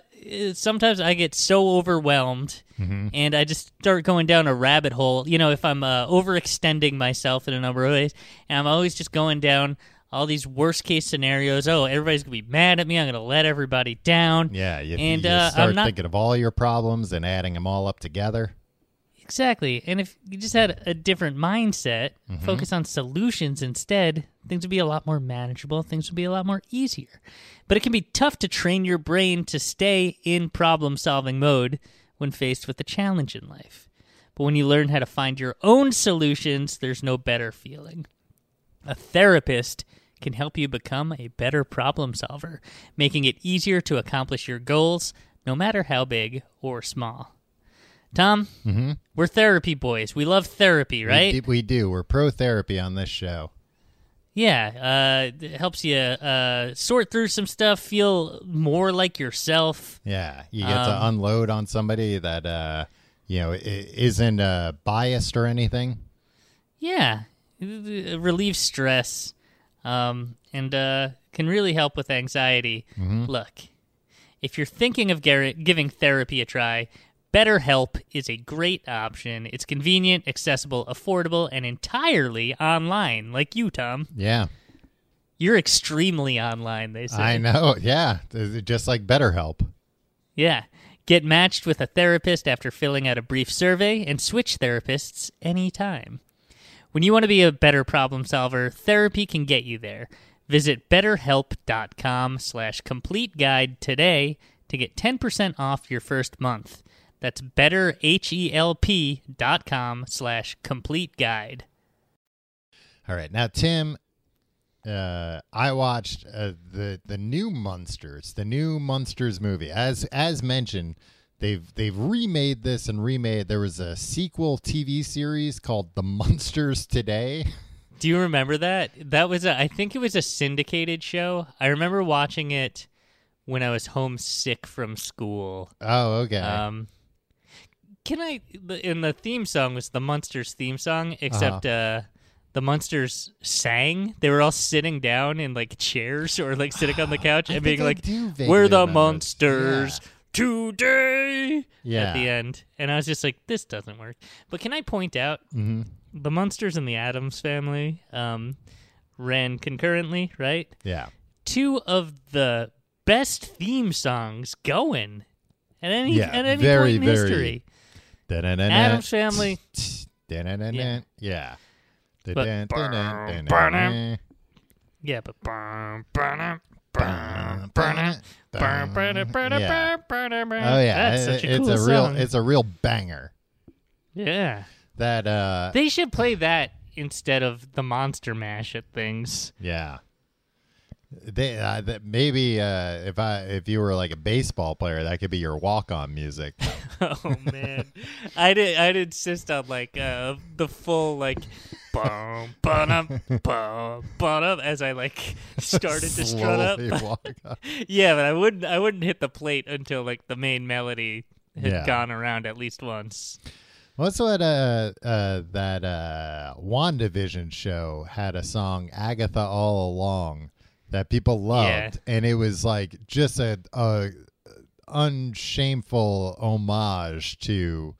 sometimes I get so overwhelmed and I just start going down a rabbit hole. You know, if I'm uh, overextending myself in a number of ways, and I'm always just going down all these worst case scenarios. Oh, everybody's gonna be mad at me. I'm gonna let everybody down. Yeah, you, And, you uh, start I'm not- thinking of all your problems and adding them all up together. Exactly. And if you just had a different mindset, mm-hmm. focus on solutions instead, things would be a lot more manageable. Things would be a lot more easier. But it can be tough to train your brain to stay in problem solving mode when faced with a challenge in life. But when you learn how to find your own solutions, there's no better feeling. A therapist can help you become a better problem solver, making it easier to accomplish your goals, no matter how big or small. Tom, Mm-hmm. we're therapy boys. We love therapy, right? We do, we do. We're pro therapy on this show. Yeah, uh, it helps you uh, sort through some stuff, feel more like yourself. Yeah, you get to Um, unload on somebody that uh, you know isn't uh, biased or anything. Yeah, it relieves stress, um, and uh, can really help with anxiety. Look, if you're thinking of giving therapy a try, BetterHelp is a great option. It's convenient, accessible, affordable, and entirely online, like you, Tom. Yeah, You're extremely online, they say. I know. Yeah, just like BetterHelp. Yeah. Get matched with a therapist after filling out a brief survey and switch therapists anytime. When you want to be a better problem solver, therapy can get you there. Visit betterhelp.com slash complete guide today to get 10% off your first month. That's betterhelp.com slash complete guide. All right, now Tim, uh, I watched uh, the the new Munsters, the new Munsters movie. As as mentioned, they've they've remade this and remade. There was a sequel TV series called The Munsters Today [laughs] Do you remember that? That was a I think it was a syndicated show. I remember watching it when I was homesick from school. Oh, okay. Um Can I in the theme song was the Munsters theme song except uh the Munsters sang. They were all sitting down in like chairs or like sitting on the [gasps] couch and being like we're the this. Munsters today Yeah. at the end. And I was just like, this doesn't work. But can I point out hmm the Munsters and the Addams family um, ran concurrently, right? Yeah. Two of the best theme songs going at any Yeah, at any very, point in very- history. Family. [tsk] Da-na-na-na. Yeah. Yeah. But- Da-dun, da-dun, da-na-na. Yeah, but Yeah. Oh yeah, that's such a it's cool a real song. it's a real banger. yeah, That uh they should play that instead of the Monster Mash at things. yeah. They uh, that maybe uh if I if you were like a baseball player that could be your walk-on music. [laughs] Oh man, I did. I'd insist on like uh, the full like bum bum bum bum as I like started to strut up. Walk [laughs] up. yeah, but I wouldn't. I wouldn't hit the plate until like the main melody had Yeah. gone around at least once. What's what uh uh that uh WandaVision show had a song Agatha All Along that people loved Yeah. and it was like just a, a unshameful homage to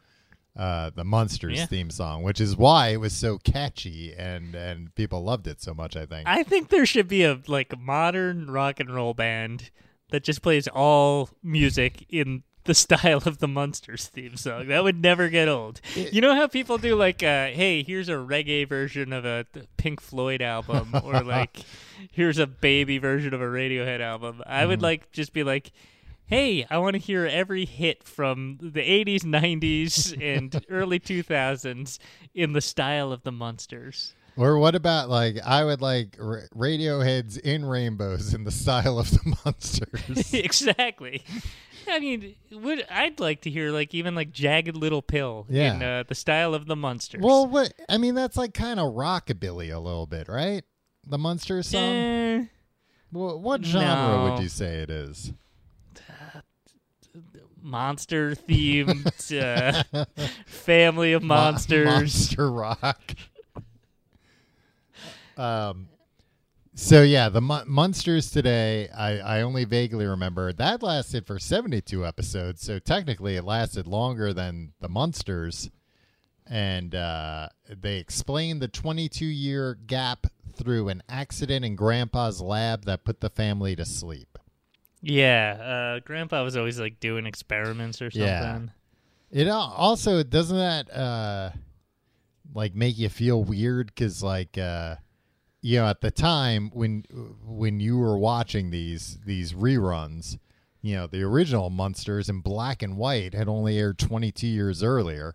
uh the Munsters Yeah. theme song, which is why it was so catchy and and people loved it so much, I think. I think there should be a like modern rock and roll band that just plays all music in the style of the Munsters theme song. That would never get old. You know how people do like, uh, hey, here's a reggae version of a Pink Floyd album, [laughs] or like, here's a baby version of a Radiohead album. I Mm-hmm. would like just be like. Hey, I want to hear every hit from the 80s, 90s, and [laughs] early 2000s in the style of the Munsters. Or what about like I would like ra- Radiohead's In Rainbows in the style of the Munsters. [laughs] exactly. I mean, would I'd like to hear like even like jagged little pill Yeah. in uh, the style of the Munsters. well, what I mean that's like kind of rockabilly a little bit, right? The Munsters song. Eh, Wha- what genre no. would you say it is? monster themed uh, family of Mo- monsters. monster rock. [laughs] um. So yeah, the Mon- Munsters today. I I only vaguely remember that lasted for seventy two episodes. So technically, it lasted longer than the Munsters, and uh, they explained the twenty two year gap through an accident in Grandpa's lab that put the family to sleep. Yeah, uh, Grandpa was always like doing experiments or something. Yeah. It al- also doesn't that uh like make you feel weird because like uh you know at the time when when you were watching these these reruns you know the original Munsters in black and white had only aired 22 years earlier.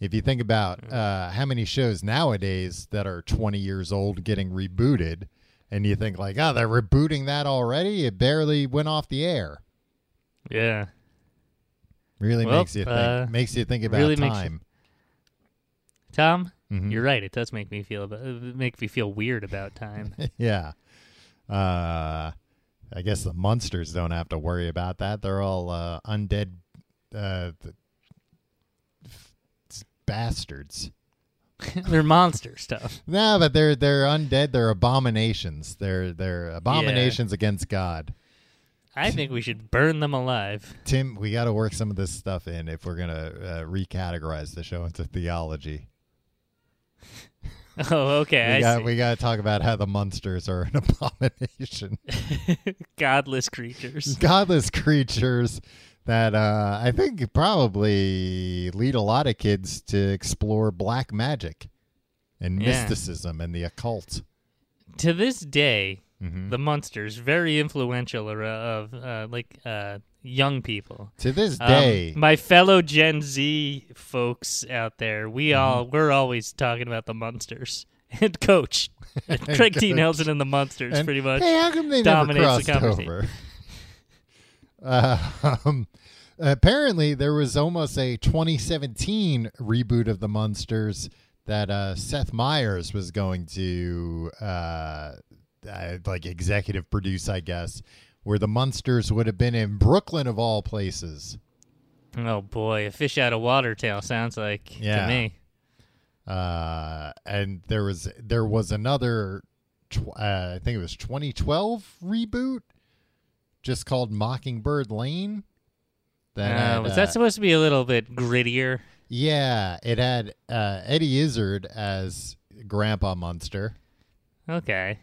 If you think about uh how many shows nowadays that are 20 years old getting rebooted and you think like oh they're rebooting that already? It barely went off the air. Yeah. really Well, makes you think uh, makes you think about really makes you- time. Tom, Mhm. you're right. It does make me feel about, make me feel weird about time. [laughs] yeah. Uh, I guess the Munsters don't have to worry about that. They're all uh, undead uh, th- bastards. [laughs] They're monster stuff. [laughs] No, but they're they're undead. They're abominations. They're they're abominations against God. I think we should burn them alive. Tim, we got to work some of this stuff in if we're gonna uh, recategorize the show into theology. [laughs] Oh, okay. We got we got to talk about how the Munsters are an [laughs] abomination. [laughs] Godless creatures. godless creatures that uh, I think probably lead a lot of kids to explore black magic and Yeah. mysticism and the occult. to this day, Mhm. the Munsters very influential ar- of uh, like uh, young people. To this Um, day, my fellow Gen Z folks out there, we Mm-hmm. all we're always talking about the Munsters. [laughs] And Coach, [laughs] Craig T. Coach. Nelson and the Munsters, and, pretty much. Hey, how come they dominates never the crossed over? uh, [laughs] um, apparently, there was almost a 2017 reboot of the Munsters that uh, Seth Meyers was going to uh, uh, like executive produce, I guess, where the Munsters would have been in Brooklyn of all places. Oh boy, a fish out of water tail sounds like Yeah. to me. Uh, and there was there was another, tw- uh, I think it was 2012 reboot, just called Mockingbird Lane. That Uh, had, was uh, that supposed to be a little bit grittier? Yeah, it had uh, Eddie Izzard as Grandpa Munster, Okay,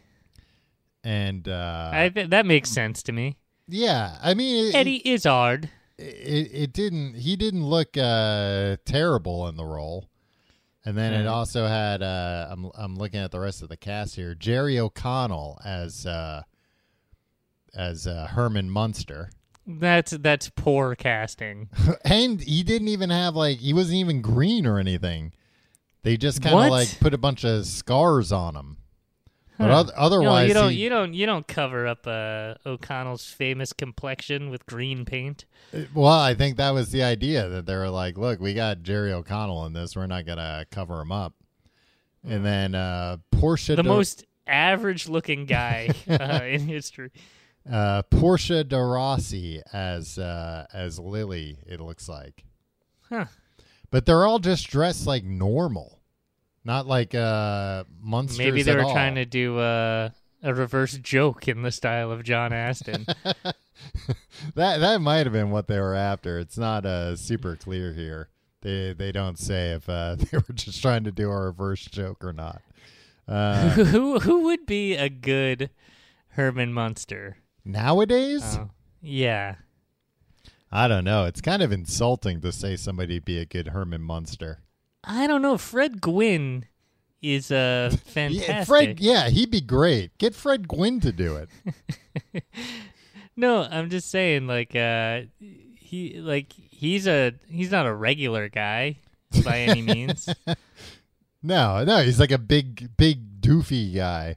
and uh, I th- that makes sense to me. yeah, I mean, it, Eddie Izzard. it, it didn't. He didn't look uh, terrible in the role, and then it Mm. also had. Uh, I'm I'm looking at the rest of the cast here. Jerry O'Connell as uh, as uh, Herman Munster, That's that's poor casting. [laughs] and he didn't even have like he wasn't even green or anything. They just kind of like put a bunch of scars on him. But Huh. otherwise, no, you don't. he- You don't. You don't cover up uh, O'Connell's famous complexion with green paint. well, I think that was the idea that they were like, "Look, we got Jerry O'Connell in this. We're not gonna cover him up." And then uh, Portia, the de, most average-looking guy [laughs] uh, in history. uh, Portia de Rossi as uh, as Lily. It looks like, Huh. but they're all just dressed like normal, not like uh, monsters. Maybe they were all. trying to do uh, a reverse joke in the style of John Astin. [laughs] that that might have been what they were after. It's not uh, super clear here. They they don't say if uh, [laughs] they were just trying to do a reverse joke or not. Uh, [laughs] who who would be a good Herman Munster? nowadays, Oh, yeah. I don't know. It's kind of insulting to say somebody be a good Herman Munster. I don't know. Fred Gwynne is uh, fantastic. [laughs] Yeah, Fred. Yeah, he'd be great. Get Fred Gwynne to do it. [laughs] No, I'm just saying, like, uh, he like he's a he's not a regular guy by any means. [laughs] No, no, he's like a big, big doofy guy.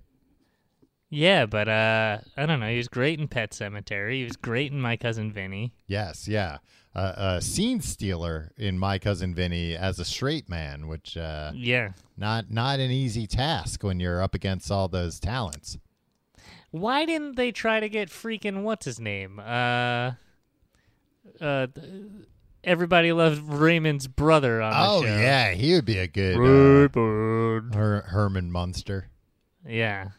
yeah, but uh, I don't know. He was great in Pet Sematary. He was great in My Cousin Vinny. Yes, yeah. A scene stealer in My Cousin Vinny as a straight man, which uh, Yeah. not not an easy task when you're up against all those talents. Why didn't they try to get freaking what's his name? Uh, uh, everybody loved Raymond's brother on Oh the show. yeah, he would be a good uh, Her- Herman Munster. Yeah.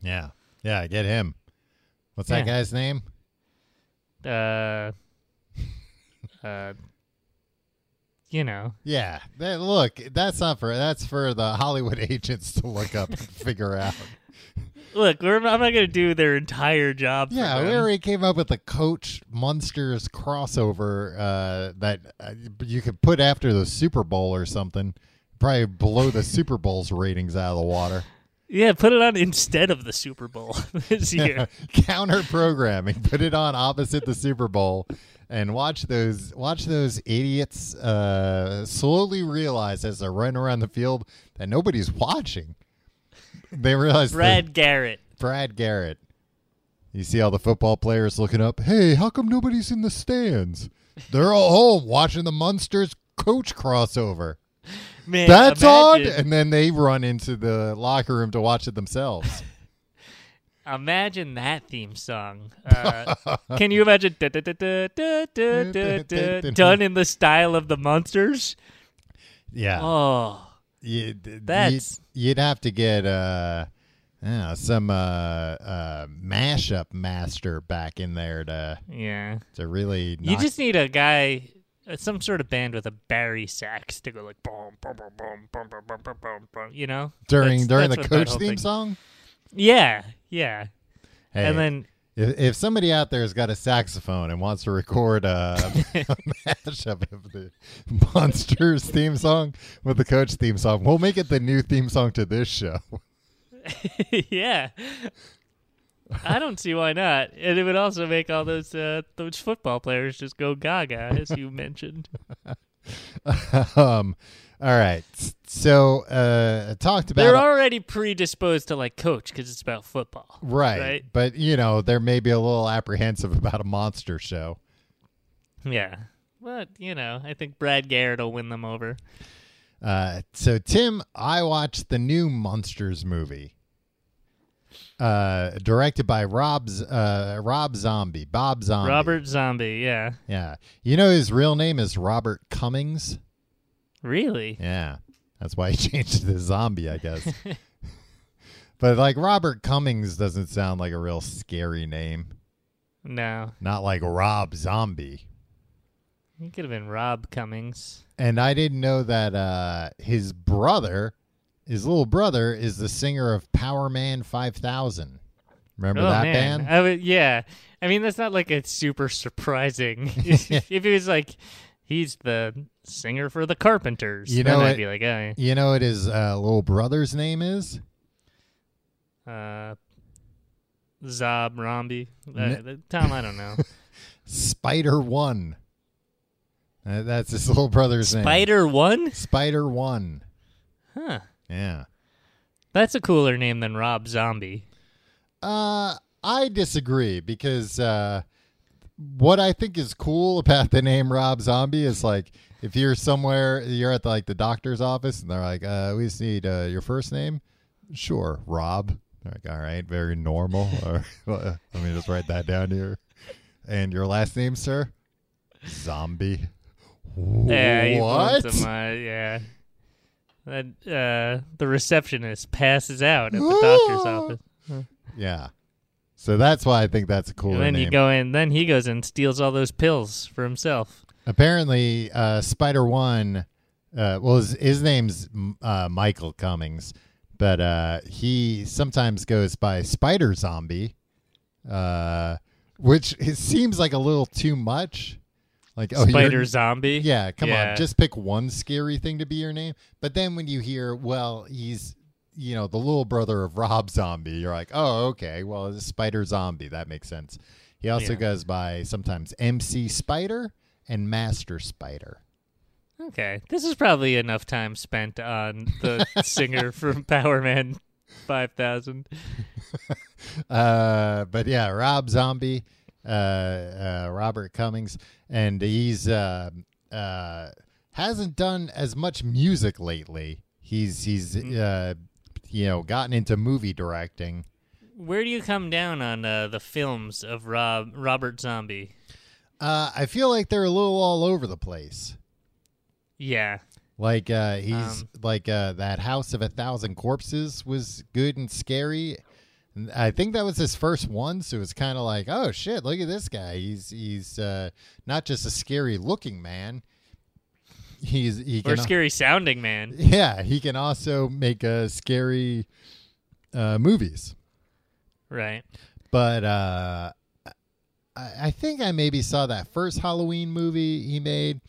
Yeah, yeah, get him. What's that guy's name? Uh, uh, you know. Yeah, that, look, that's not for that's for the Hollywood [laughs] agents to look up and figure out. [laughs] Look, we're, I'm not going to do their entire job. Yeah, we already came up with the Coach Munsters crossover uh, that uh, you could put after the Super Bowl or something. Probably blow the [laughs] Super Bowl's ratings out of the water. Yeah, put it on instead of the Super Bowl this year. Counter programming. Put it on opposite the Super Bowl, and watch those watch those idiots uh, slowly realize as they're running around the field that nobody's watching. They realize Brad Garrett. Brad Garrett. You see all the football players looking up. Hey, how come nobody's in the stands? They're all home watching the Munsters coach crossover. Man, That's odd. imagine, And then they run into the locker room to watch it themselves. Imagine that theme song. Uh, can you imagine da- da- da- done in the style of the Munsters? yeah. Oh, You, d- That's- you'd, you'd have to get uh, yeah, some uh, uh, mashup master back in there to yeah. to really. You just need a guy, uh, some sort of band with a bari sax to go like boom, boom, boom, boom, boom, boom, boom, boom, boom, boom. You know, during That's- during that's the coach theme thing- song. Yeah, yeah. Hey, And then If, if somebody out there has got a saxophone and wants to record a, [laughs] a mashup of the Munsters theme song with the Coach theme song, we'll make it the new theme song to this show. [laughs] yeah. I don't see why not, and it would also make all those uh, those football players just go gaga, as you mentioned. [laughs] um, all right. So uh, I talked about They're already predisposed to like coach because it's about football, right, right? but you know there may be a little apprehensive about a monster show. Yeah, but you know, I think Brad Garrett will win them over. Uh, so Tim, I watched the new Munsters movie. Uh, directed by Rob uh, Rob Zombie, Bob Zombie. Robert Zombie. Yeah. Yeah. You know his real name is Robert Cummings. Really? Yeah. That's why he [laughs] changed to zombie, I guess. [laughs] but like Robert Cummings doesn't sound like a real scary name. No. Not like Rob Zombie. He could have been Rob Cummings. And I didn't know that uh, his brother, his little brother, is the singer of Powerman 5000. Remember oh that man. band? I would, yeah. I mean, that's not like a super surprising. [laughs] if if it was like he's the singer for the Carpenters, You know I'd it- be like, oh, You know what his uh, little brother's name is? uh, Zob Rombi. Uh, Tom, I don't know. [laughs] Spider One. Uh, that's his little brother's name. Spider One? Spider One. Huh. Yeah. That's a cooler name than Rob Zombie. Uh, I disagree because uh, what I think is cool about the name Rob Zombie is like if you're somewhere, you're at like the doctor's office, and they're like, uh, "We just need uh, your first name." Sure, Rob. They're like, all right, very normal. [laughs] Or, uh, let me just write that down here. And your last name, sir? Zombie. Yeah, what? him, uh, yeah. That, uh, the receptionist passes out at the doctor's office. Yeah. So that's why I think that's a cooler And then name. you go in, then he goes and steals all those pills for himself. Apparently uh spider one uh well his, his name's uh michael cummings but uh he sometimes goes by spider zombie uh which it seems like a little too much like oh you're- Spider Zombie. yeah come Yeah. on just pick one scary thing to be your name but then when you hear well he's you know the little brother of rob zombie you're like oh okay well it's spider zombie that makes sense he also Yeah. goes by sometimes mc spider and master spider. Okay, this is probably enough time spent on the [laughs] singer from Powerman 5000. [laughs] uh but yeah rob zombie uh, uh robert cummings and he's uh uh hasn't done as much music lately. He's he's uh you know gotten into movie directing. Where do you come down on uh, the films of Rob Robert Zombie? Uh, I feel like they're a little all over the place. Yeah, Like uh, he's Um, like uh, that House of a Thousand Corpses was good and scary. I think that was his first one, so it's kind of like, oh shit, look at this guy. He's he's uh, not just a scary looking man. He's he or can scary sounding man. [laughs] yeah he can also make uh, scary uh, movies. Right. But uh, I, I think I maybe saw that first Halloween movie he made.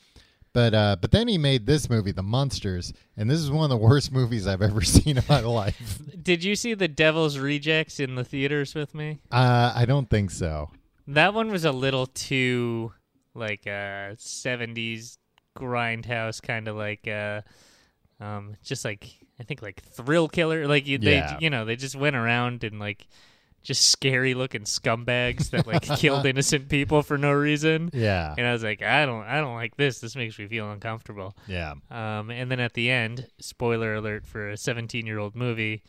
But uh, but then he made this movie, The Munsters, and this is one of the worst [laughs] movies I've ever seen in my life. Did you see The Devil's Rejects in the theaters with me? Uh, I don't think so. That one was a little too like uh 70s grindhouse kind of like uh um just like I think like thrill killer like you Yeah. they you know they just went around and like just scary looking scumbags that like [laughs] killed innocent people for no reason. Yeah, And I was like, I don't I don't like this. This makes me feel uncomfortable. yeah, Um and then at the end, spoiler alert for a 17-year-old movie,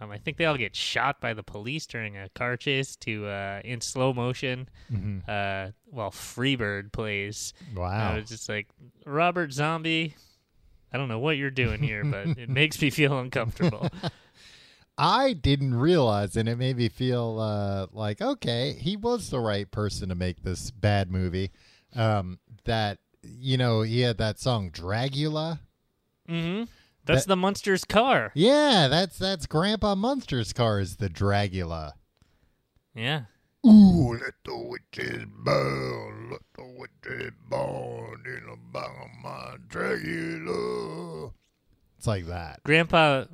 um, I think they all get shot by the police during a car chase to uh, in slow motion hmm uh, while Freebird plays. Wow. I was just like, Robert Zombie, I don't know what you're doing here, but it [laughs] makes me feel uncomfortable. [laughs] I didn't realize, and it made me feel uh, like okay, he was the right person to make this bad movie. Um, that you know, he had that song Dragula. hmm That's That- the Munsters car. Yeah, that's that's Grandpa Munster's car is the Dragula. Yeah. Ooh, let the witches burn, let the witches burn in the back of my Dragula. It's like that. Grandpa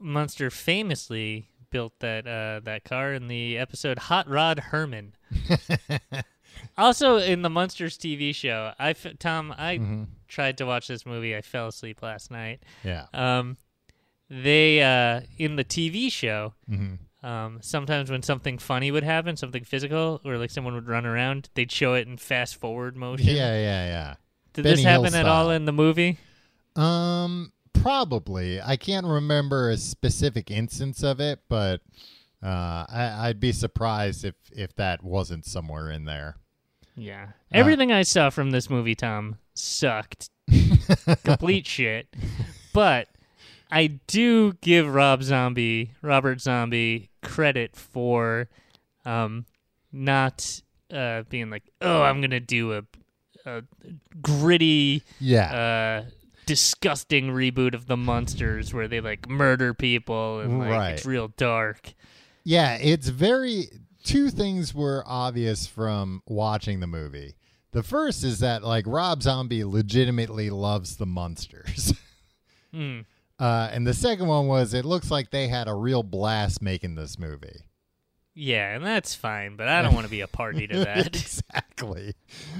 Munster famously built that uh, that car in the episode Hot Rod Herman. [laughs] also in the Munsters TV show, I f- Tom, I Mhm. tried to watch this movie. I fell asleep last night. Yeah. Um, they uh, in the TV show, hmm um, sometimes when something funny would happen, something physical, or like someone would run around, they'd show it in fast forward [laughs] motion. Yeah, yeah, yeah. Did Benny this Hill happen at all in the movie? Um, probably. I can't remember a specific instance of it, but uh, I, I'd be surprised if if that wasn't somewhere in there. Yeah. Everything I saw from this movie, Tom, sucked. [laughs] Complete shit. But I do give Rob Zombie, Robert Zombie, credit for um, not uh, being like, oh, I'm going to do a, a gritty, Yeah, uh, disgusting reboot of the Munsters where they like murder people and like Right. it's real dark. yeah. It's very. Two things were obvious from watching the movie. The first is that like Rob Zombie legitimately loves the Munsters. [laughs] Hmm. Uh, and the second one was it looks like they had a real blast making this movie. Yeah, and that's fine, but I don't want to be a party to [laughs] that. exactly.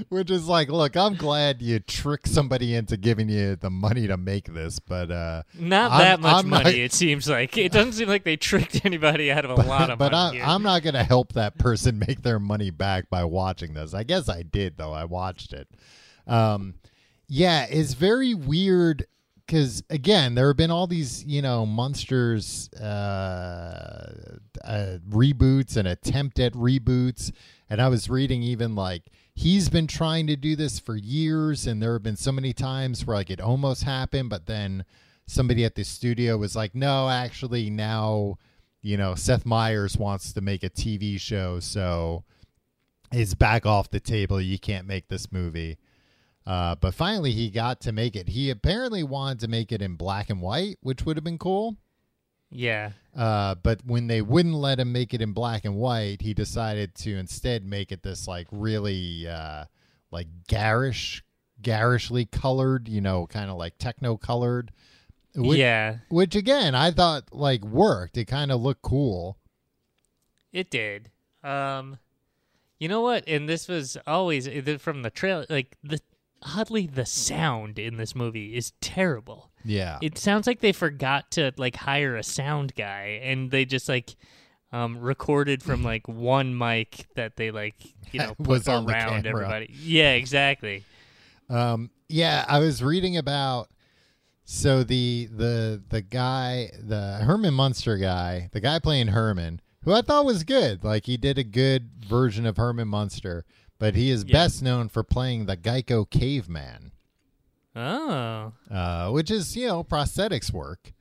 Which is like, look, I'm glad you tricked somebody into giving you the money to make this, but uh Not I'm- that much I'm money, not- it seems like. It doesn't seem like they tricked [laughs] anybody out of a lot of but money. here. I'm not going to help that person make their money back by watching this. I guess I did though. I watched it. Um, yeah, it's very weird because again, there have been all these you know Munsters uh, uh, reboots and attempt at reboots, and I was reading even like he's been trying to do this for years, and there have been so many times where like it almost happened, but then somebody at the studio was like, no, actually now you know, Seth Meyers wants to make a TV show, so it's back off the table. You can't make this movie. Uh, but finally, he got to make it. He apparently wanted to make it in black and white, which would have been cool. yeah. Uh, but when they wouldn't let him make it in black and white, he decided to instead make it this like really uh, like garish, garishly colored, you know, kind of like techno colored. Which, yeah, which again, I thought like worked. It kind of looked cool. it did. Um You know what? And this was always uh, from the trailer like the oddly the sound in this movie is terrible. Yeah. It sounds like they forgot to like hire a sound guy and they just like um recorded from [laughs] like one mic that they like, you know, [laughs] put Was around everybody. Yeah, exactly. Um, yeah, I was reading about so the the the guy, the Herman Munster guy, the guy playing Herman, who I thought was good. Like he did a good version of Herman Munster, but he is Yeah. best known for playing the Geico caveman, Oh. uh, which is you know prosthetics work.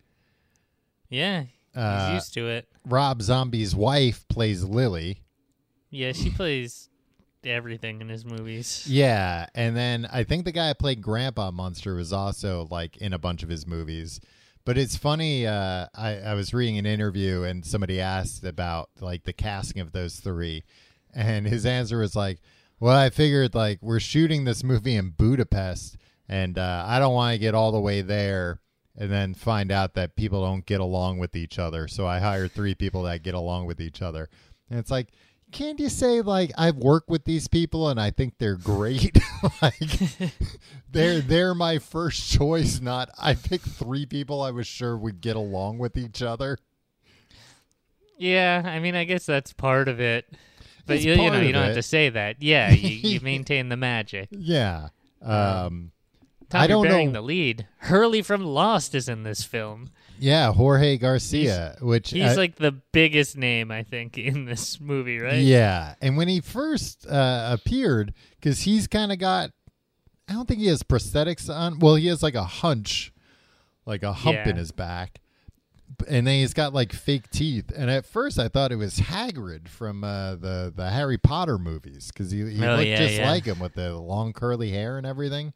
Yeah. He's Uh, used to it. Rob Zombie's wife plays Lily. Yeah, she plays everything in his movies. Yeah, and then I think the guy who played Grandpa Munster was also like in a bunch of his movies. But it's funny. Uh, I I was reading an interview and somebody asked about like the casting of those three, and his answer was like, "Well, I figured like we're shooting this movie in Budapest, and uh, I don't want to get all the way there." And then find out that people don't get along with each other. So I hired three people that get along with each other. And it's like, can't you say like I've worked with these people and I think they're great? [laughs] like [laughs] they're they're my first choice. Not I picked three people I was sure would get along with each other. Yeah, I mean, I guess that's part of it. But you, you know, you don't it. have to say that. Yeah, you, you [laughs] maintain the magic. Yeah. Um. Tom, I don't bearing know. the lead. Hurley from Lost is in this film. Yeah, Jorge Garcia, which He's uh, like the biggest name I think [laughs] in this movie, right? Yeah, and when he first uh, appeared, because he's kind of got, I don't think he has prosthetics on. Well, he has like a hunch, like a hump Yeah. in his back, and then he's got like fake teeth. And at first, I thought it was Hagrid from uh, the the Harry Potter movies because he, he Oh, looked yeah, just yeah. like him with the long curly hair and everything.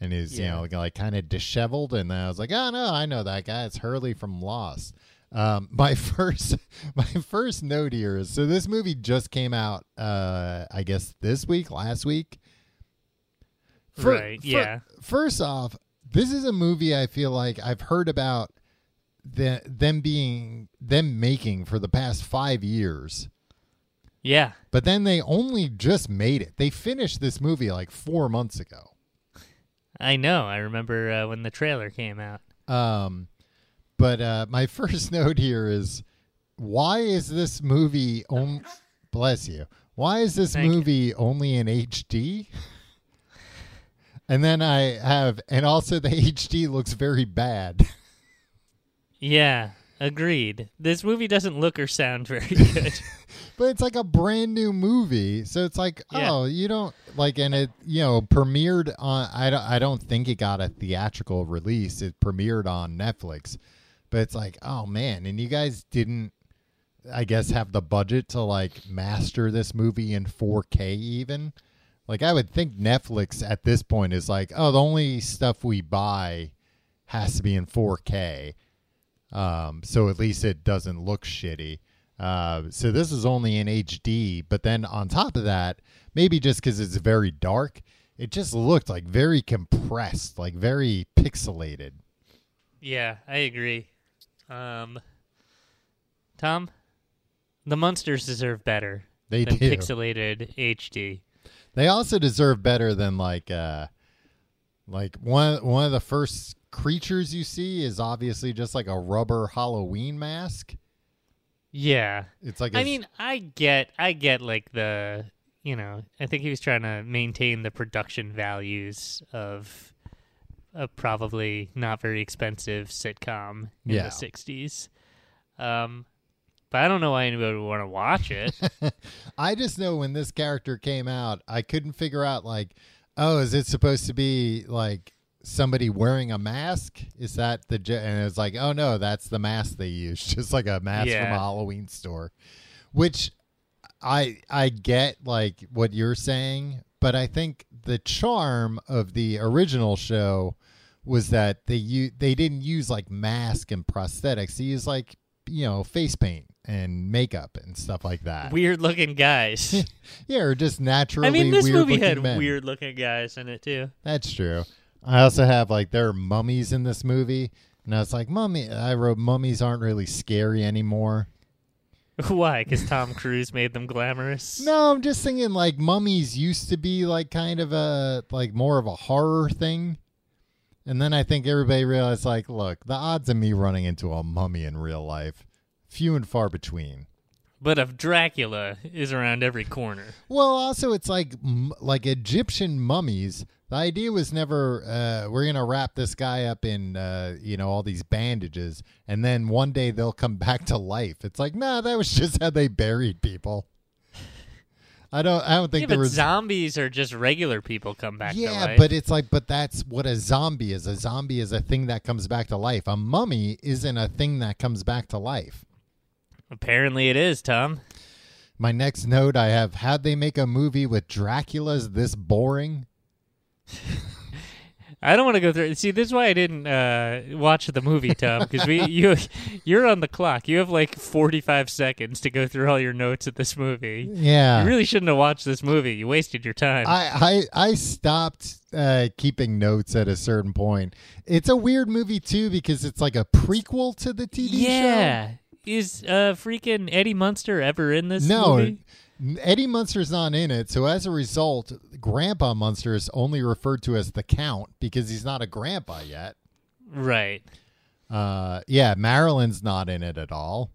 And he's Yeah. you know like kind of disheveled, and then I was like, oh no, I know that guy. It's Hurley from Lost. Um, [laughs] my first my first note here is so this movie just came out uh I guess this week, last week. Fir- Right, fir- yeah. First off, this is a movie I feel like I've heard about the, them being them making for the past 5 years. Yeah. But then they only just made it. They finished this movie like 4 months ago. I know. I remember uh, when the trailer came out. Um, but uh, my [laughs] first note here is why is this movie on? bless you. Why is this Thank you. movie only in HD? And then I have, and also the HD looks very bad. [laughs] Yeah, agreed. This movie doesn't look or sound very [laughs] good. but it's like a brand new movie, so it's like, Yeah. oh, you don't like, and it, you know, premiered on. I don't, I don't think it got a theatrical release. It premiered on Netflix, but it's like, oh man, and you guys didn't, I guess, have the budget to like master this movie in 4K even. Like, I would think Netflix at this point is like, oh, the only stuff we buy has to be in 4K. Um, so at least it doesn't look shitty. Uh, so this is only in HD, but then on top of that, maybe just because it's very dark, it just looked like very compressed, like very pixelated. yeah, I agree. Um, Tom, the Munsters deserve better They than do. pixelated HD. They also deserve better than like uh, like one one of the first creatures you see is obviously just like a rubber Halloween mask. Yeah, It's like I mean, I get, I get like the, you know, I think he was trying to maintain the production values of a probably not very expensive sitcom in Yeah. the '60s. Um, but I don't know why anybody would want to watch it. [laughs] I just know when this character came out, I couldn't figure out like, oh, is it supposed to be like somebody wearing a mask? Is that the and it's like, oh no, that's the mask they use, [laughs] just like a mask from a Halloween store, which I I get like what you're saying, but I think the charm of the original show was that they u- they didn't use like mask and prosthetics. They used like you know face paint and makeup and stuff like that. weird looking guys. [laughs] Yeah, or just naturally. I mean, this weird movie had men. weird looking guys in it too. That's true. I also have like there are mummies in this movie, and I was like, mummy. I wrote mummies aren't really scary anymore. [laughs] Why? Because Tom Cruise made them glamorous. No, I'm just thinking like mummies used to be like kind of a like more of a horror thing. And then I think everybody realized like, look, the odds of me running into a mummy in real life, few and far between. But if Dracula is around every corner, Well, also it's like like Egyptian mummies. The idea was never uh, we're gonna wrap this guy up in uh, you know all these bandages, and then one day they'll come [laughs] back to life. It's like nah, that was just how they buried people. I don't. I don't think yeah, there but was. zombies are just regular people come back to yeah, life. but it's like, but that's what a zombie is. A zombie is a thing that comes back to life. A mummy isn't a thing that comes back to life. apparently it is, Tom. My next note I have: How'd they make a movie with Dracula's this boring? I don't want to go through. See, this is why I didn't uh, watch the movie, Tom, because we you you're on the clock. You have like 45 seconds to go through all your notes of this movie. Yeah, You really shouldn't have watched this movie. You wasted your time. I, I I stopped uh, keeping notes at a certain point. It's a weird movie too because it's like a prequel to the TV show. yeah. Is uh freaking Eddie Munster ever in this. No, movie? Eddie Munster's not in it. So as a result, Grandpa Munster is only referred to as the Count because he's not a grandpa yet. Right. Uh, yeah, Marilyn's not in it at all.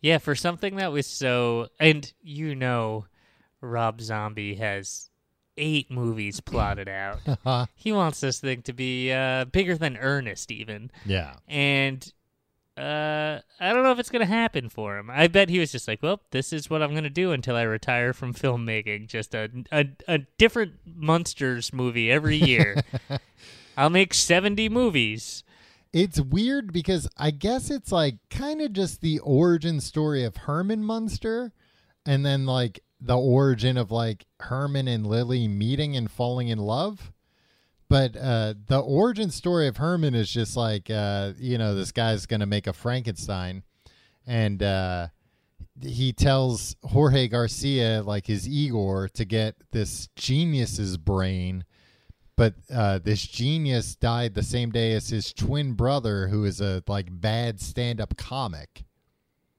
Yeah, for something that was so and you know Rob Zombie has eight movies plotted out. [laughs] he wants this thing to be uh bigger than Ernest even. yeah. And uh I don't know if it's going to happen for him. I bet he was just like, "Well, this is what I'm going to do until I retire from filmmaking. Just a a, a different Munsters movie every year. [laughs] I'll make 70 movies." It's weird because I guess it's like kind of just the origin story of Herman Munster and then like the origin of like Herman and Lily meeting and falling in love. But uh, the origin story of Herman is just like, uh, you know, this guy's going to make a Frankenstein. And uh, he tells Jorge Garcia, like his Igor, to get this genius's brain but uh, this genius died the same day as his twin brother, who is a like bad stand-up comic,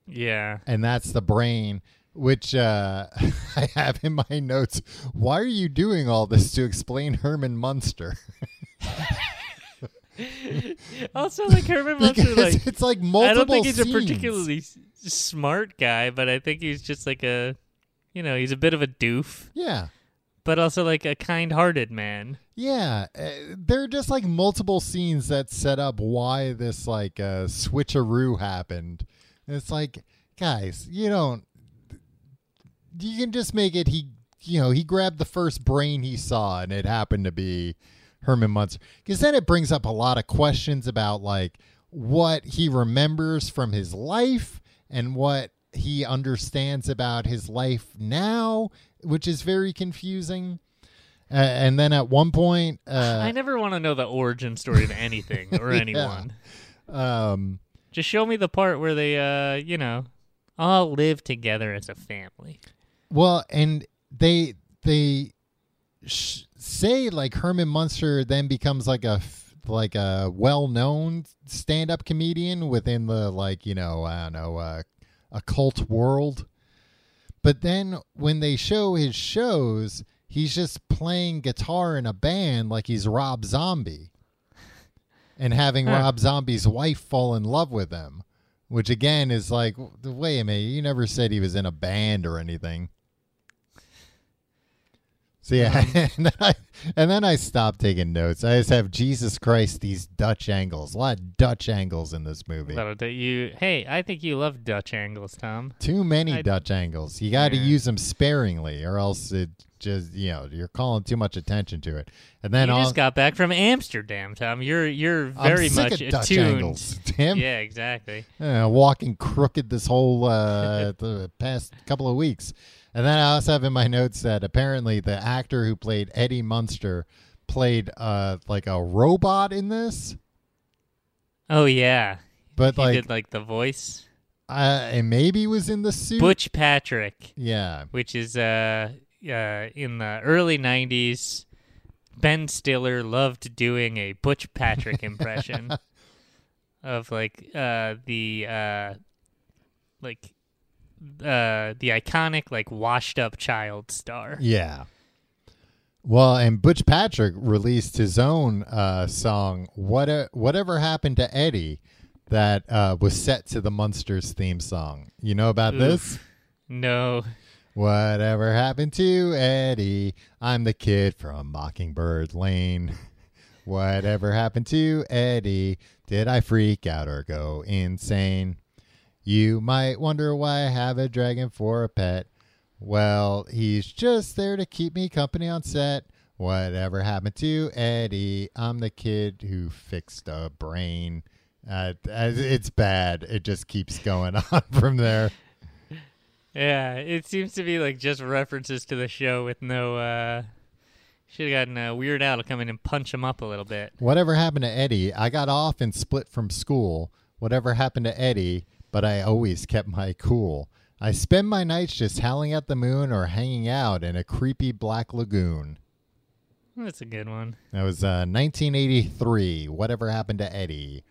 Yeah. and that's the brain. Which uh, [laughs] I have in my notes. Why are you doing all this to explain Herman Munster? [laughs] Also, like Herman [laughs] Munster, like it's like multiple. I don't think he's scenes. a particularly smart guy, but I think he's just like a, you know, he's a bit of a doof. Yeah, but also like a kind-hearted man. Yeah, uh, there are just like multiple scenes that set up why this like uh, switcheroo happened. And it's like, guys, you don't. You can just make it. He, you know, he grabbed the first brain he saw, and it happened to be Herman Munster. Because then it brings up a lot of questions about like what he remembers from his life and what he understands about his life now, which is very confusing. Uh, and then at one point, uh, I never want to know the origin story of anything or [laughs] Yeah. anyone. um, Just show me the part where they, uh, you know, all live together as a family. Well, and they they sh- say like Herman Munster then becomes like a f- like a well known stand up comedian within the like you know I don't know uh, occult world. But then when they show his shows, he's just playing guitar in a band like he's Rob Zombie. [laughs] And having Huh. Rob Zombie's wife fall in love with him, which again is like, wait a minute, you never said he was in a band or anything. So yeah, [laughs] and, then I, and then I stopped taking notes. I just have Jesus Christ, these Dutch angles, a lot of Dutch angles in this movie. That'll you. Hey, I think you love Dutch angles, Tom. Too many I- Dutch angles. You got to Yeah. use them sparingly, or else it just you know you're calling too much attention to it. And then you all, just got back from Amsterdam, Tom. You're you're very sick much of Dutch attuned. angles. Damn, Yeah, exactly. uh, walking crooked this whole uh, [laughs] the past couple of weeks. And then I also have in my notes that apparently the actor who played Eddie Munster played uh, like a robot in this, Oh yeah, but he like did like the voice. uh, and maybe was in the suit. Butch Patrick, yeah, which is uh, uh in the early '90s. Ben Stiller loved doing a Butch Patrick [laughs] impression of like uh the uh like uh the iconic like washed up child star. Yeah. Well, and Butch Patrick released his own uh, song, "What Whatever Happened to Eddie," that uh, was set to the Munsters theme song. You know about this? No. Whatever happened to Eddie? I'm the kid from Mockingbird Lane. [laughs] Whatever happened to Eddie? Did I freak out or go insane? You might wonder why I have a dragon for a pet. Well, he's just there to keep me company on set. Whatever happened to Eddie? I'm the kid who fixed a brain. Uh, it's bad. It just keeps going [laughs] on from there. Yeah, it seems to be like just references to the show with no. uh Should have gotten uh, Weird Al to come in and punch him up a little bit. Whatever happened to Eddie? I got off and split from school. Whatever happened to Eddie? But I always kept my cool. I spend my nights just howling at the moon or hanging out in a creepy black lagoon. That's a good one. That was uh, 1983. Whatever happened to Eddie?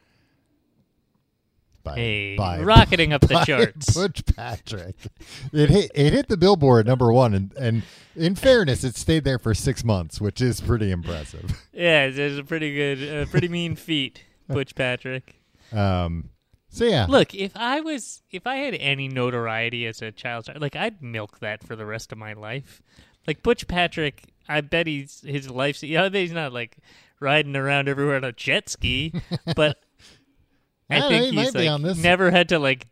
By, Hey, by- rocketing up the charts. Butch Patrick. It hit it hit the Billboard number one, and, and in fairness, it stayed there for six months, which is pretty impressive. Yeah, it's, it's a pretty good, uh, pretty mean feat, Butch Patrick. [laughs] Um, so yeah, Look, if I was, if I had any notoriety as a child star, like I'd milk that for the rest of my life. Like Butch Patrick, I bet he's his life's. Yeah, I bet he's not like riding around everywhere on a jet ski, [laughs] but I I don't know, think he he's like on this- never had to like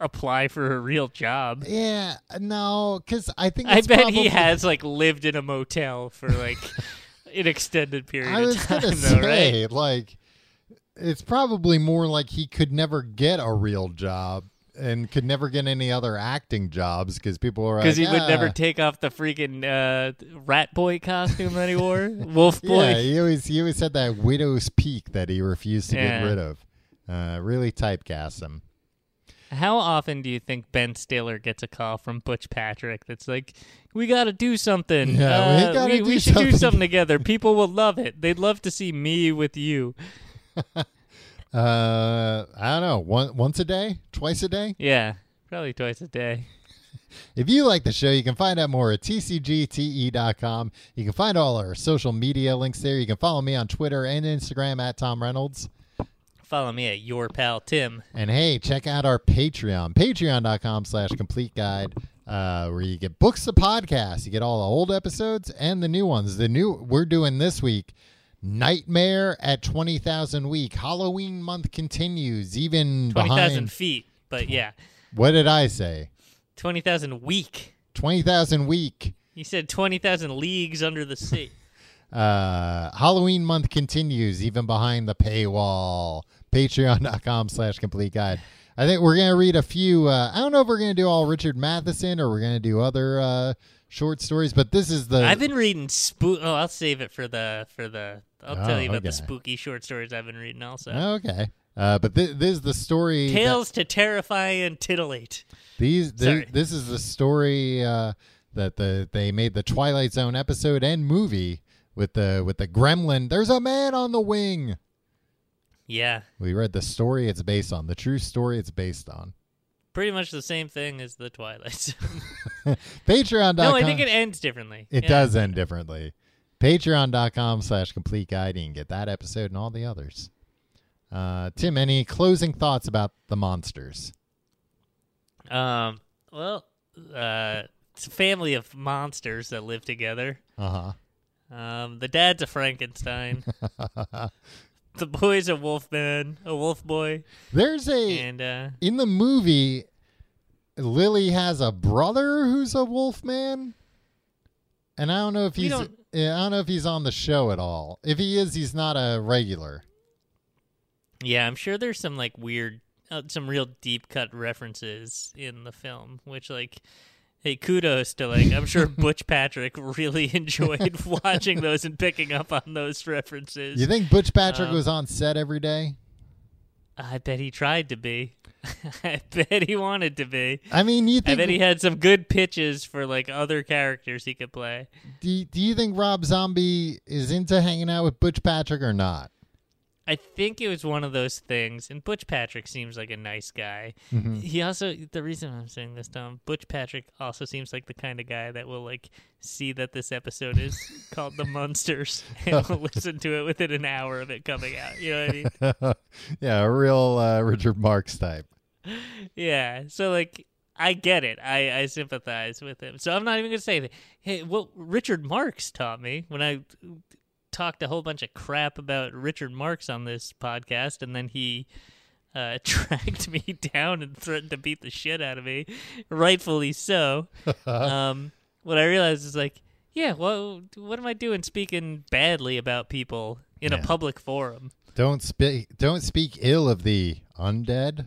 apply for a real job. Yeah, no, because I think I bet probably, he has like lived in a motel for like [laughs] an extended period I was of time, gonna though, right? say, like, it's probably more like he could never get a real job and could never get any other acting jobs because people were like, Because he would never "Ah." take off the freaking uh, rat boy costume that he wore, [laughs] wolf [laughs] boy. Yeah, he always he always had that widow's peak that he refused to Yeah. get rid of. Uh, really typecast him. How often do you think Ben Stiller gets a call from Butch Patrick that's like, "We got to do something. Yeah, we Uh, gotta we, do we should do something." something together. People will love it. They'd love to see me with you." [laughs] Uh, I don't know, one, once a day, twice a day. Yeah, probably twice a day. If you like the show, you can find out more at tcgte.com. You can find all our social media links there. You can follow me on Twitter and Instagram at Tom Reynolds. Follow me at your pal Tim. And hey, check out our Patreon, patreon.com slash complete guide. uh, where you get books of podcasts. You get all the old episodes and the new ones. The new we're doing this week. Nightmare at twenty thousand week. Halloween month continues. Even Twenty thousand behind. feet, but yeah, What did I say? twenty thousand week. Twenty thousand week. You said twenty thousand leagues under the sea. [laughs] Uh, Halloween month continues even behind the paywall. Patreon.com slash complete guide. I think we're gonna read a few. Uh, I don't know if we're gonna do all Richard Matheson or we're gonna do other uh, short stories, but this is the. I've been reading spook. Oh, I'll save it for the for the. I'll Oh, tell you about the spooky short stories I've been reading also. okay. Uh, but thi- this is the story. that- Tales to terrify and titillate. these. Sorry. this is the story uh, that the they made the Twilight Zone episode and movie with the with the Gremlin. There's a man on the wing. Yeah, We read the story it's based on, the true story it's based on. pretty much the same thing as the Twilight. [laughs] Zone. [laughs] Patreon.com. no, I think it ends differently. It Yeah. does end differently. Patreon.com slash complete guide. You can get that episode and all the others. Uh, Tim, any closing thoughts about the Munsters? Um. Well, uh, it's a family of monsters that live together. Uh huh. Um, the dad's a Frankenstein. [laughs] the boy's a wolf man, a wolf boy, There's a and uh, in the movie. Lily has a brother who's a wolf man, and I don't know if he's. I don't know if he's on the show at all. If he is, he's not a regular. yeah, I'm sure there's some like weird, uh, some real deep cut references in the film, which like. Hey, kudos to like I'm sure [laughs] Butch Patrick really [laughs] enjoyed watching those and picking up on those references. You think Butch Patrick Um, was on set every day? I bet he tried to be. [laughs] I bet he wanted to be. I mean, you I bet he had some good pitches for like other characters he could play. Do do you think Rob Zombie is into hanging out with Butch Patrick or not? I think it was one of those things, and Butch Patrick seems like a nice guy. Mm-hmm. He also, the reason I'm saying this, Tom, Butch Patrick also seems like the kind of guy that will like see that this episode is [laughs] called The Munsters and will [laughs] listen to it within an hour of it coming out. You know what I mean? [laughs] yeah, a real uh, Richard Marx type. Yeah. So like I get it. I, I sympathize with him. So I'm not even gonna say that. Hey, what Richard Marx taught me when I talked a whole bunch of crap about Richard Marx on this podcast, and then he uh, [laughs] tracked me down and threatened to beat the shit out of me, rightfully so. [laughs] um, what I realized is like, yeah, well, what am I doing speaking badly about people in Yeah. a public forum? Don't speak. Don't speak ill of the undead.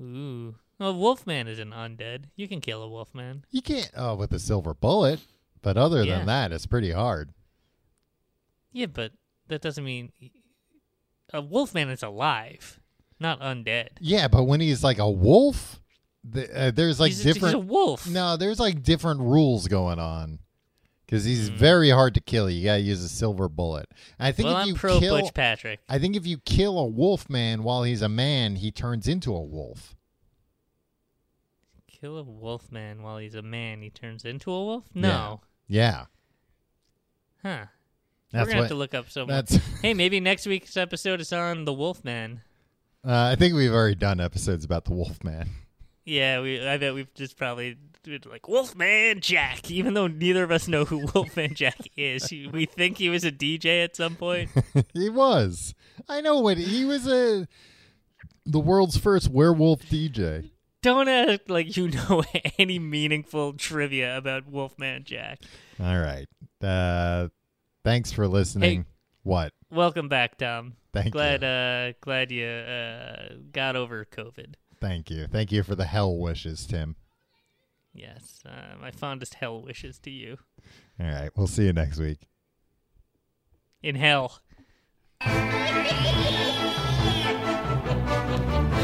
Ooh. Well, Wolfman is an undead. You can kill a Wolfman. You can't. Oh, with a silver bullet. But other Yeah. than that, it's pretty hard. Yeah, but that doesn't mean a Wolfman is alive, not undead. Yeah, but when he's like a wolf, the, uh, there's like he's, a- he's different. a wolf. No, there's like different rules going on. Because he's Hmm. very hard to kill. You gotta use a silver bullet. I think well, if I'm you pro kill, Butch Patrick. I think if you kill a wolf man while he's a man, he turns into a wolf. Kill a wolf man while he's a man. He turns into a wolf. No, Yeah, huh? We're gonna have to look up. That's. [laughs] hey, maybe next week's episode is on the Wolfman. Uh, I think we've already done episodes about the wolf man. Yeah, we. I bet we've just probably like Wolfman Jack, even though neither of us know who [laughs] Wolfman Jack is. We think he was a DJ at some point. [laughs] he was. I know what he was a. The world's first werewolf DJ. Don't act like you know any meaningful trivia about Wolfman Jack. All right. Uh, thanks for listening. What? Welcome back, Tom. Thank glad, you. uh, glad you uh, got over COVID. Thank you. Thank you for the hell wishes, Tim. Yes, uh, my fondest hell wishes to you. All right. We'll see you next week. In hell. [laughs]